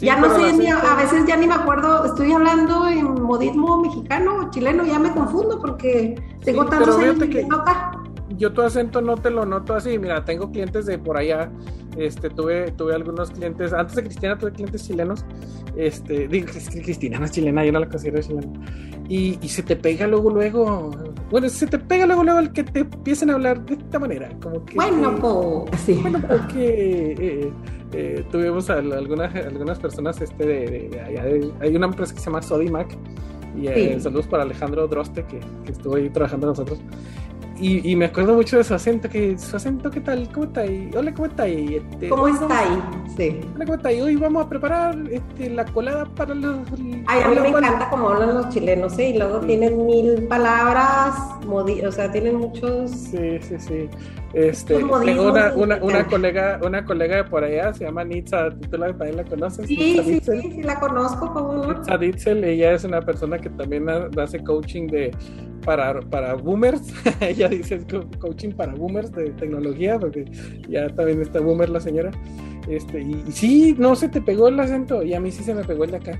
ya no sé, ni, a veces ya ni me acuerdo, estoy hablando en modismo mexicano o chileno, ya me confundo porque tengo tantos años viviendo acá yo tu acento no te lo noto así. Mira, tengo clientes de por allá. Este, tuve, tuve algunos clientes, antes de Cristina tuve clientes chilenos. Este, digo que Cristina no es chilena, yo no la considero chilena. Y, y, se te pega luego, luego. Bueno, se te pega luego, luego el que te empiecen a hablar de esta manera. Como que, bueno, pues, sí. Bueno, porque eh, eh, tuvimos algunas, algunas personas este, de, allá. hay una empresa que se llama Sodimac. Y eh, saludos para Alejandro Droste, que, que estuvo ahí trabajando con nosotros. Y, me acuerdo mucho de su acento, que su acento, ¿qué tal? ¿Cómo está ahí? Hola, ¿cómo está ahí? Este, ¿Cómo está ahí? Sí. Hola, ¿cómo está ahí? Hoy vamos a preparar este, la colada para los... Ay, a mí me encanta cómo hablan los chilenos, ¿eh? Y luego tienen mil palabras, o sea, tienen muchos... Sí, sí, sí. Este, tengo una, una, una, colega, una colega de por allá, se llama Nitza, ¿tú la, también la conoces? Sí, sí, sí, sí, la conozco. ¿cómo Nitza Ditzel, ella es una persona que también hace coaching de para, para boomers, ella dice coaching para boomers de tecnología, porque ya también está boomer la señora. Este, y, sí, no se te pegó el acento, y a mí sí se me pegó el de acá.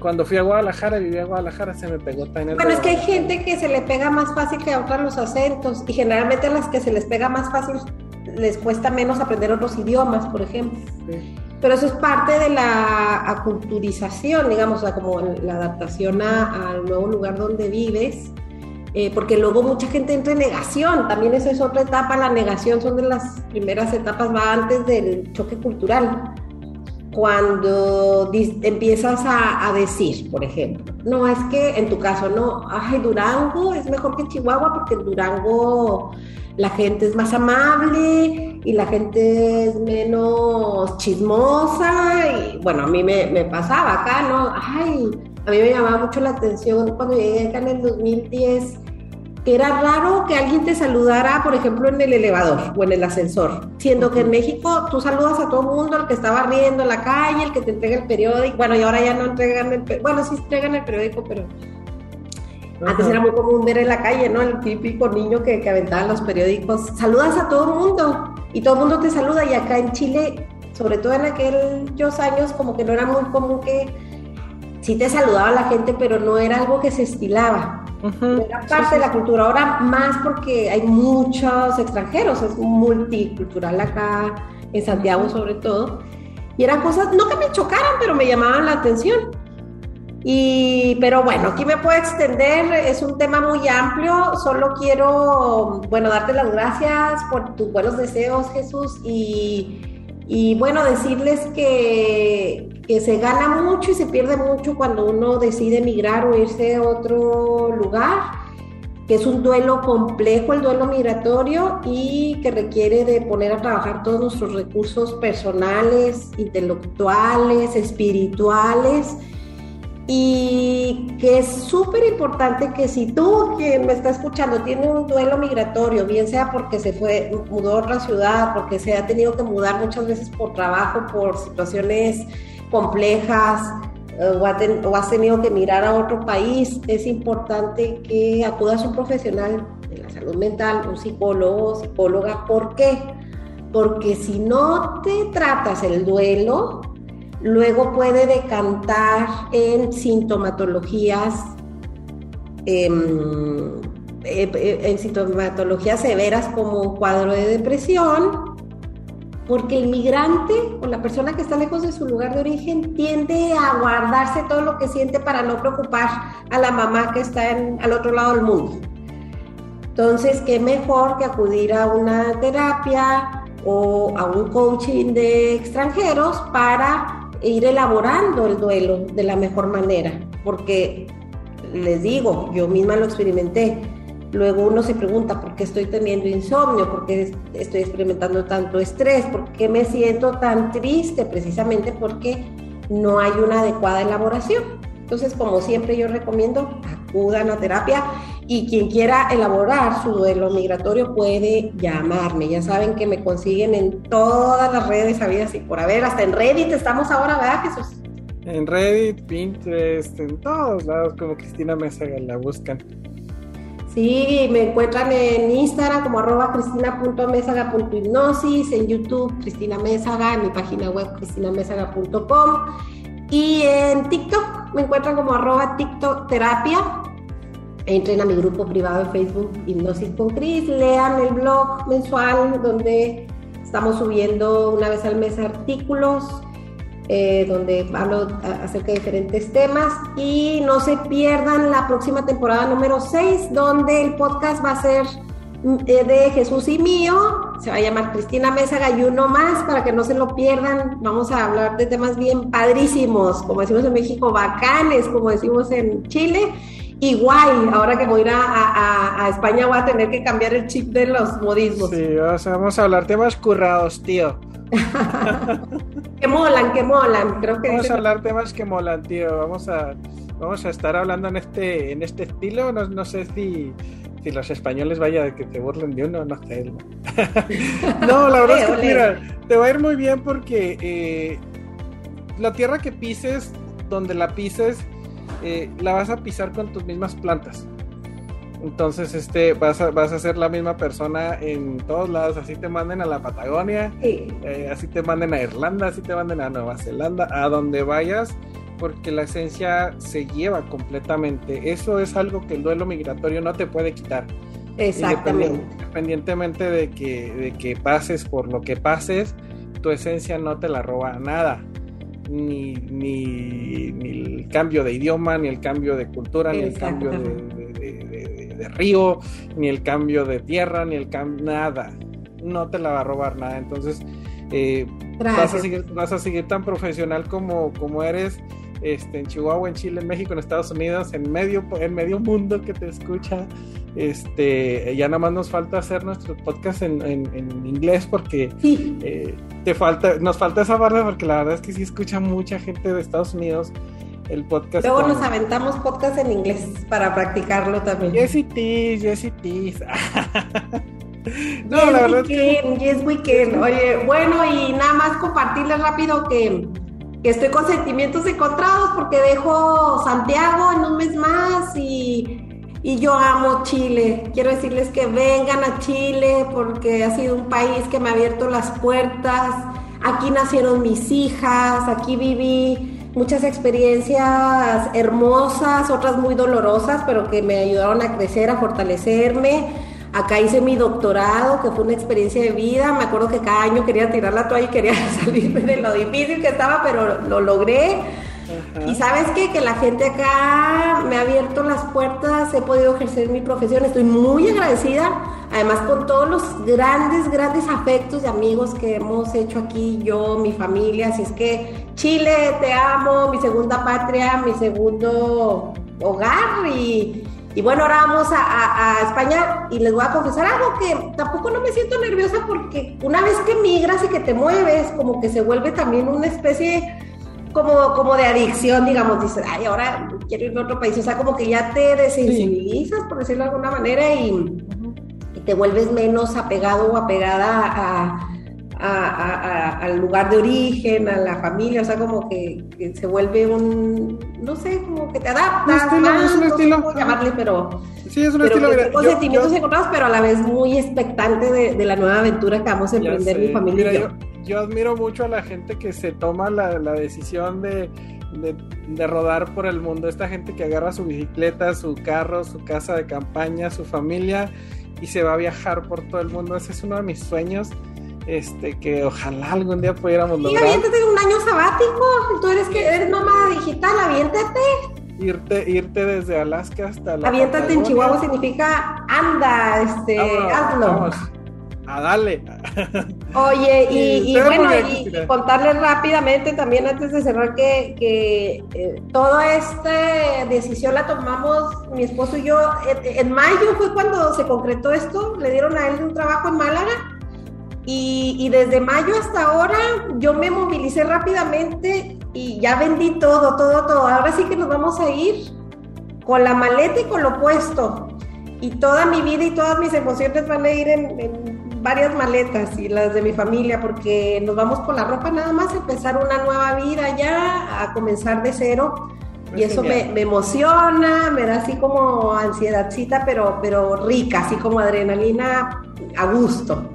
Cuando fui a Guadalajara, viví a Guadalajara, se me pegó también el Bueno, es que hay gente que se le pega más fácil que a otras los acentos, y generalmente a las que se les pega más fácil les cuesta menos aprender otros idiomas, por ejemplo. Sí. Pero eso es parte de la aculturización, digamos, o sea, como la adaptación al nuevo lugar donde vives, eh, porque luego mucha gente entra en negación, también esa es otra etapa, la negación son de las primeras etapas, va antes del choque cultural, cuando empiezas a, decir, por ejemplo, no, es que en tu caso, no, ay, Durango es mejor que Chihuahua porque en Durango la gente es más amable y la gente es menos chismosa y bueno, a mí me, pasaba acá, ¿no? Ay, a mí me llamaba mucho la atención cuando llegué acá en el 2010 que era raro que alguien te saludara, por ejemplo, en el elevador o en el ascensor, siendo que en México tú saludas a todo el mundo, el que estaba riendo en la calle, el que te entrega el periódico, bueno, y ahora ya no entregan el periódico, bueno, sí entregan el periódico, pero antes era muy común ver en la calle, ¿no? El típico niño que, que aventaba los periódicos, saludas a todo el mundo y todo el mundo te saluda y acá en Chile, sobre todo en aquellos años, como que no era muy común que sí te saludaba la gente, pero no era algo que se estilaba. Era parte de la cultura. Ahora más porque hay muchos extranjeros, es multicultural acá, en Santiago sobre todo. Y eran cosas, no que me chocaran, pero me llamaban la atención. Y, pero bueno, aquí me puedo extender, es un tema muy amplio, solo quiero, bueno, darte las gracias por tus buenos deseos, Jesús, y, y bueno, decirles que, que se gana mucho y se pierde mucho cuando uno decide emigrar o irse a otro lugar, que es un duelo complejo, el duelo migratorio, y que requiere de poner a trabajar todos nuestros recursos personales, intelectuales, espirituales, y que es súper importante que si tú, quien me está escuchando, tiene un duelo migratorio, bien sea porque se fue, mudó a otra ciudad, porque se ha tenido que mudar muchas veces por trabajo, por situaciones complejas eh, o, has tenido que mirar a otro país, es importante que acudas a un profesional de la salud mental, un psicólogo, psicóloga. ¿Por qué? Porque si no te tratas el duelo, luego puede decantar en sintomatologías, em, eh, eh, en sintomatologías severas como un cuadro de depresión, porque el migrante o la persona que está lejos de su lugar de origen tiende a guardarse todo lo que siente para no preocupar a la mamá que está en, al otro lado del mundo. Entonces, qué mejor que acudir a una terapia o a un coaching de extranjeros para ir elaborando el duelo de la mejor manera, porque les digo, yo misma lo experimenté. Luego uno se pregunta por qué estoy teniendo insomnio, por qué estoy experimentando tanto estrés, por qué me siento tan triste, precisamente porque no hay una adecuada elaboración. Entonces, como siempre yo recomiendo, acudan a terapia y quien quiera elaborar su duelo migratorio puede llamarme. Ya saben que me consiguen en todas las redes habidas y por haber, hasta en Reddit estamos ahora, ¿verdad, Jesús? En Reddit, Pinterest, en todos lados como Cristina Mesa la buscan. Sí, me encuentran en Instagram como arroba cristina.mesaga.hipnosis, en YouTube Cristina Mésaga, en mi página web cristinamesaga.com y en TikTok me encuentran como arroba TikTok terapia. Entren a mi grupo privado de Facebook Hipnosis con Cris, lean el blog mensual donde estamos subiendo una vez al mes artículos eh, donde hablo acerca de diferentes temas. Y no se pierdan la próxima temporada número 6 donde el podcast va a ser mm, eh, de Jesús y mío, se va a llamar Cristina Mesa y uno más para que no se lo pierdan, vamos a hablar de temas bien padrísimos, como decimos en México, bacanes, como decimos en Chile, y guay, ahora que voy a ir a, España voy a tener que cambiar el chip de los modismos. Sí, vamos a hablar temas currados, tío. que molan, que molan. Creo que vamos a hablar temas que molan, tío. Vamos a, vamos a estar hablando en este, en este estilo. No, no sé si, si los españoles vaya que te burlen de uno, no sé. no, la verdad es que mira, te va a ir muy bien porque eh, la tierra que pises, donde la pises, eh, la vas a pisar con tus mismas plantas. Entonces, este, vas a, vas a ser la misma persona en todos lados. Así te manden a la Patagonia, eh, así te manden a Irlanda, así te manden a Nueva Zelanda, a donde vayas, porque la esencia se lleva completamente. Eso es algo que el duelo migratorio no te puede quitar. Exactamente. Independientemente de que, de que pases por lo que pases, tu esencia no te la roba nada. Ni, ni, el cambio de idioma, ni el cambio de cultura, ni el cambio de de río, ni el cambio de tierra, ni el cambio, nada. No te la va a robar nada. Entonces, eh, vas, a seguir, vas a seguir tan profesional como, como eres este, en Chihuahua, en Chile, en México, en Estados Unidos, en medio, en medio mundo que te escucha. Este, ya nada más nos falta hacer nuestro podcast en, en, inglés porque eh, te falta, nos falta esa barra porque la verdad es que sí escucha mucha gente de Estados Unidos el podcast. Luego nos aventamos podcast en inglés para practicarlo también. Yes it is, yes it is. no, la verdad weekend, Yes weekend. Oye, bueno, y nada más compartirles rápido que, que estoy con sentimientos encontrados porque dejo Santiago en un mes más y y yo amo Chile. Quiero decirles que vengan a Chile porque ha sido un país que me ha abierto las puertas. Aquí nacieron mis hijas, aquí viví muchas experiencias hermosas, otras muy dolorosas, pero que me ayudaron a crecer, a fortalecerme. Acá hice mi doctorado, que fue una experiencia de vida. Me acuerdo que cada año quería tirar la toalla y quería salirme de lo difícil que estaba, pero lo logré y sabes qué? Que la gente acá me ha abierto las puertas, he podido ejercer mi profesión, estoy muy agradecida, además con todos los grandes, grandes afectos y amigos que hemos hecho aquí, yo, mi familia, así es que Chile, te amo, mi segunda patria, mi segundo hogar y, bueno, ahora vamos a, a, España y les voy a confesar algo que tampoco no me siento nerviosa porque una vez que migras y que te mueves, como que se vuelve también una especie como, como de adicción, digamos, dices, ay, ahora quiero ir a otro país, o sea, como que ya te desensibilizas, por decirlo de alguna manera, y, te vuelves menos apegado o apegada a, al lugar de origen, a la familia, o sea, como que, se vuelve un, no sé, como que te adaptas, un estilo, es un estilo. No sé llamarle, pero... Sí, es un estilo. Con sentimientos encontrados, pero a la vez muy expectante de, la nueva aventura que vamos a emprender mi familia y yo yo admiro mucho a la gente que se toma la, decisión de, de, rodar por el mundo. Esta gente que agarra su bicicleta, su carro, su casa de campaña, su familia y se va a viajar por todo el mundo. Ese es uno de mis sueños. Este, que ojalá algún día pudiéramos lograr. Y aviéntate un año sabático. Tú eres que eres nómada digital, aviéntate. Irte, irte desde Alaska hasta la. Aviéntate en Chihuahua significa anda, este, hazlo a darle. Oye, y, bueno, y, contarles rápidamente también antes de cerrar que, que eh, toda esta decisión la tomamos mi esposo y yo. En, mayo fue cuando se concretó esto, le dieron a él un trabajo en Málaga. Y, y desde mayo hasta ahora yo me movilicé rápidamente y ya vendí todo, todo, todo. Ahora sí que nos vamos a ir con la maleta y con lo puesto. Y toda mi vida y todas mis emociones van a ir en varias maletas y las de mi familia porque nos vamos con la ropa nada más, a empezar una nueva vida ya, a comenzar de cero. y eso me, emociona, me da así como ansiedadcita, pero, pero rica, así como adrenalina a gusto.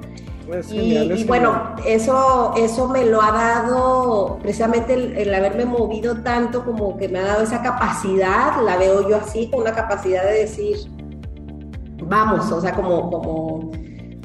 y, bueno, eso, eso me lo ha dado precisamente el, haberme movido tanto como que me ha dado esa capacidad, la veo yo así, con una capacidad de decir, vamos, o sea, como, como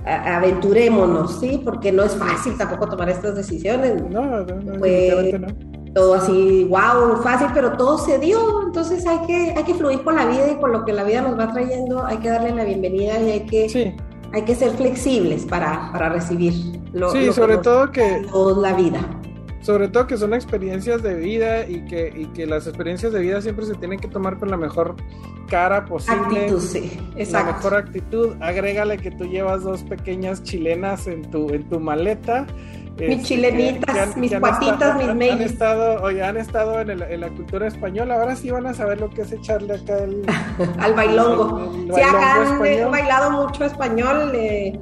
aventurémonos, ¿sí? Porque no es fácil tampoco tomar estas decisiones. No, no, no, Todo así, wow, fácil, pero todo se dio. Entonces hay que, hay que fluir con la vida y con lo que la vida nos va trayendo. Hay que darle la bienvenida y hay que, hay que ser flexibles para, para recibir lo, sí, sobre todo que la vida sobre todo que son experiencias de vida y que, y que las experiencias de vida siempre se tienen que tomar con la mejor cara posible. Actitud, sí, exacto. La mejor actitud. Agrégale que tú llevas dos pequeñas chilenas en tu, en tu maleta. Mis este, chilenitas, mis patitas, mis meyes. Han estado, oye, han estado en, en, la cultura española, ahora sí van a saber lo que es echarle acá el... al bailongo. sí, acá han bailado mucho español. Eh,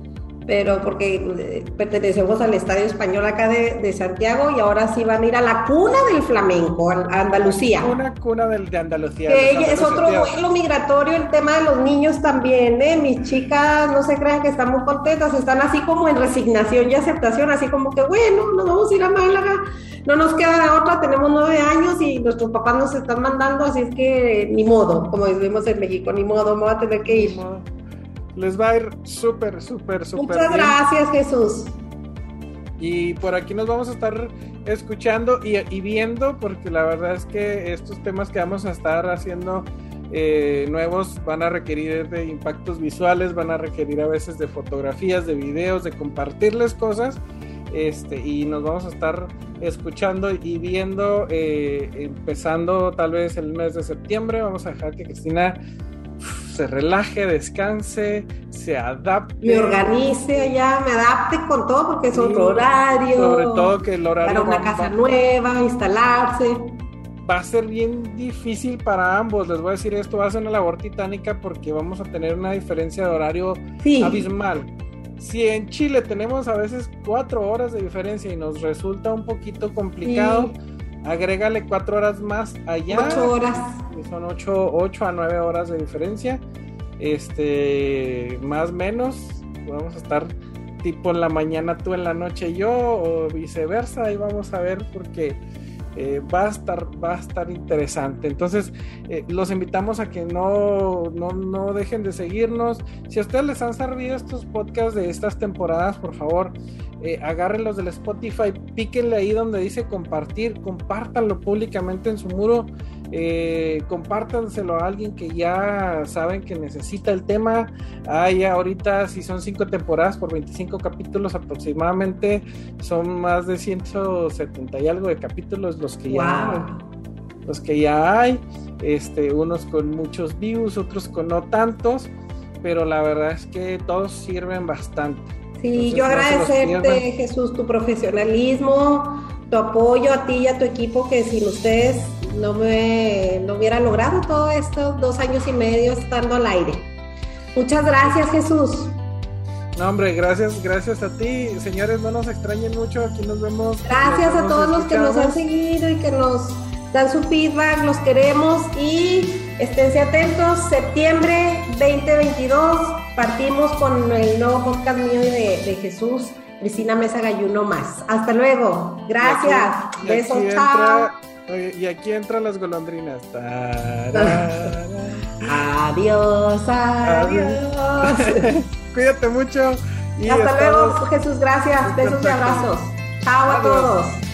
pero porque eh, pertenecemos al Estadio Español acá de, Santiago y ahora sí van a ir a la cuna del flamenco, a Andalucía. Una cuna del, de Andalucía. Que es otro vuelo migratorio, el tema de los niños también, ¿eh? Mis chicas no se crean que están muy contentas, están así como en resignación y aceptación, así como que bueno, nos vamos a ir a Málaga, no nos queda otra, tenemos nueve años y nuestros papás nos están mandando, así es que ni modo, como decimos en México, ni modo, me voy a tener que ir les va a ir súper, súper, súper Muchas gracias, Jesús. Y por aquí nos vamos a estar escuchando y, viendo, porque la verdad es que estos temas que vamos a estar haciendo eh, nuevos van a requerir de impactos visuales, van a requerir a veces de fotografías, de videos, de compartirles cosas. Este, y nos vamos a estar escuchando y viendo, eh, empezando tal vez el mes de septiembre. Vamos a dejar que Cristina se relaje, descanse, se adapte. Me organice allá, me adapte con todo porque es otro horario. Sobre todo que el horario. Para una casa nueva, instalarse. va a ser bien difícil para ambos. Les voy a decir esto, va a ser una labor titánica porque vamos a tener una diferencia de horario abismal. Si en Chile tenemos a veces cuatro horas de diferencia y nos resulta un poquito complicado, agrégale cuatro horas más allá. Ocho horas. son ocho, ocho a nueve horas de diferencia. Este, más menos, vamos a estar tipo en la mañana tú en la noche yo o viceversa, ahí vamos a ver porque eh, va, a estar, va a estar interesante. Entonces, eh, los invitamos a que no, no, dejen de seguirnos. Si a ustedes les han servido estos podcasts de estas temporadas, por favor, eh, agárrenlos del Spotify, píquenle ahí donde dice compartir, compártanlo públicamente en su muro eh, compártanselo a alguien que ya saben que necesita el tema. Hay ahorita, si son cinco temporadas por 25 capítulos aproximadamente, son más de 170 y algo de capítulos los que ya hay. Los que ya hay, este, unos con muchos views, otros con no tantos, pero la verdad es que todos sirven bastante. Sí, yo agradecerte, Jesús, tu profesionalismo, tu apoyo a ti y a tu equipo, que sin ustedes no me no hubiera logrado todo esto dos años y medio estando al aire. Muchas gracias, Jesús. No, hombre, gracias, gracias a ti. Señores, no nos extrañen mucho, aquí nos vemos. Gracias a todos los que nos han seguido y que nos dan su feedback, los queremos y esténse atentos, septiembre 2022 partimos con el nuevo podcast mío de, de Jesús, Cristina Mesa Galluno más. Hasta luego, gracias, besos, chao. Y aquí entran las golondrinas. adiós, adiós. Cuídate mucho. Y hasta luego, Jesús. Gracias. Besos y abrazos. Chao a todos.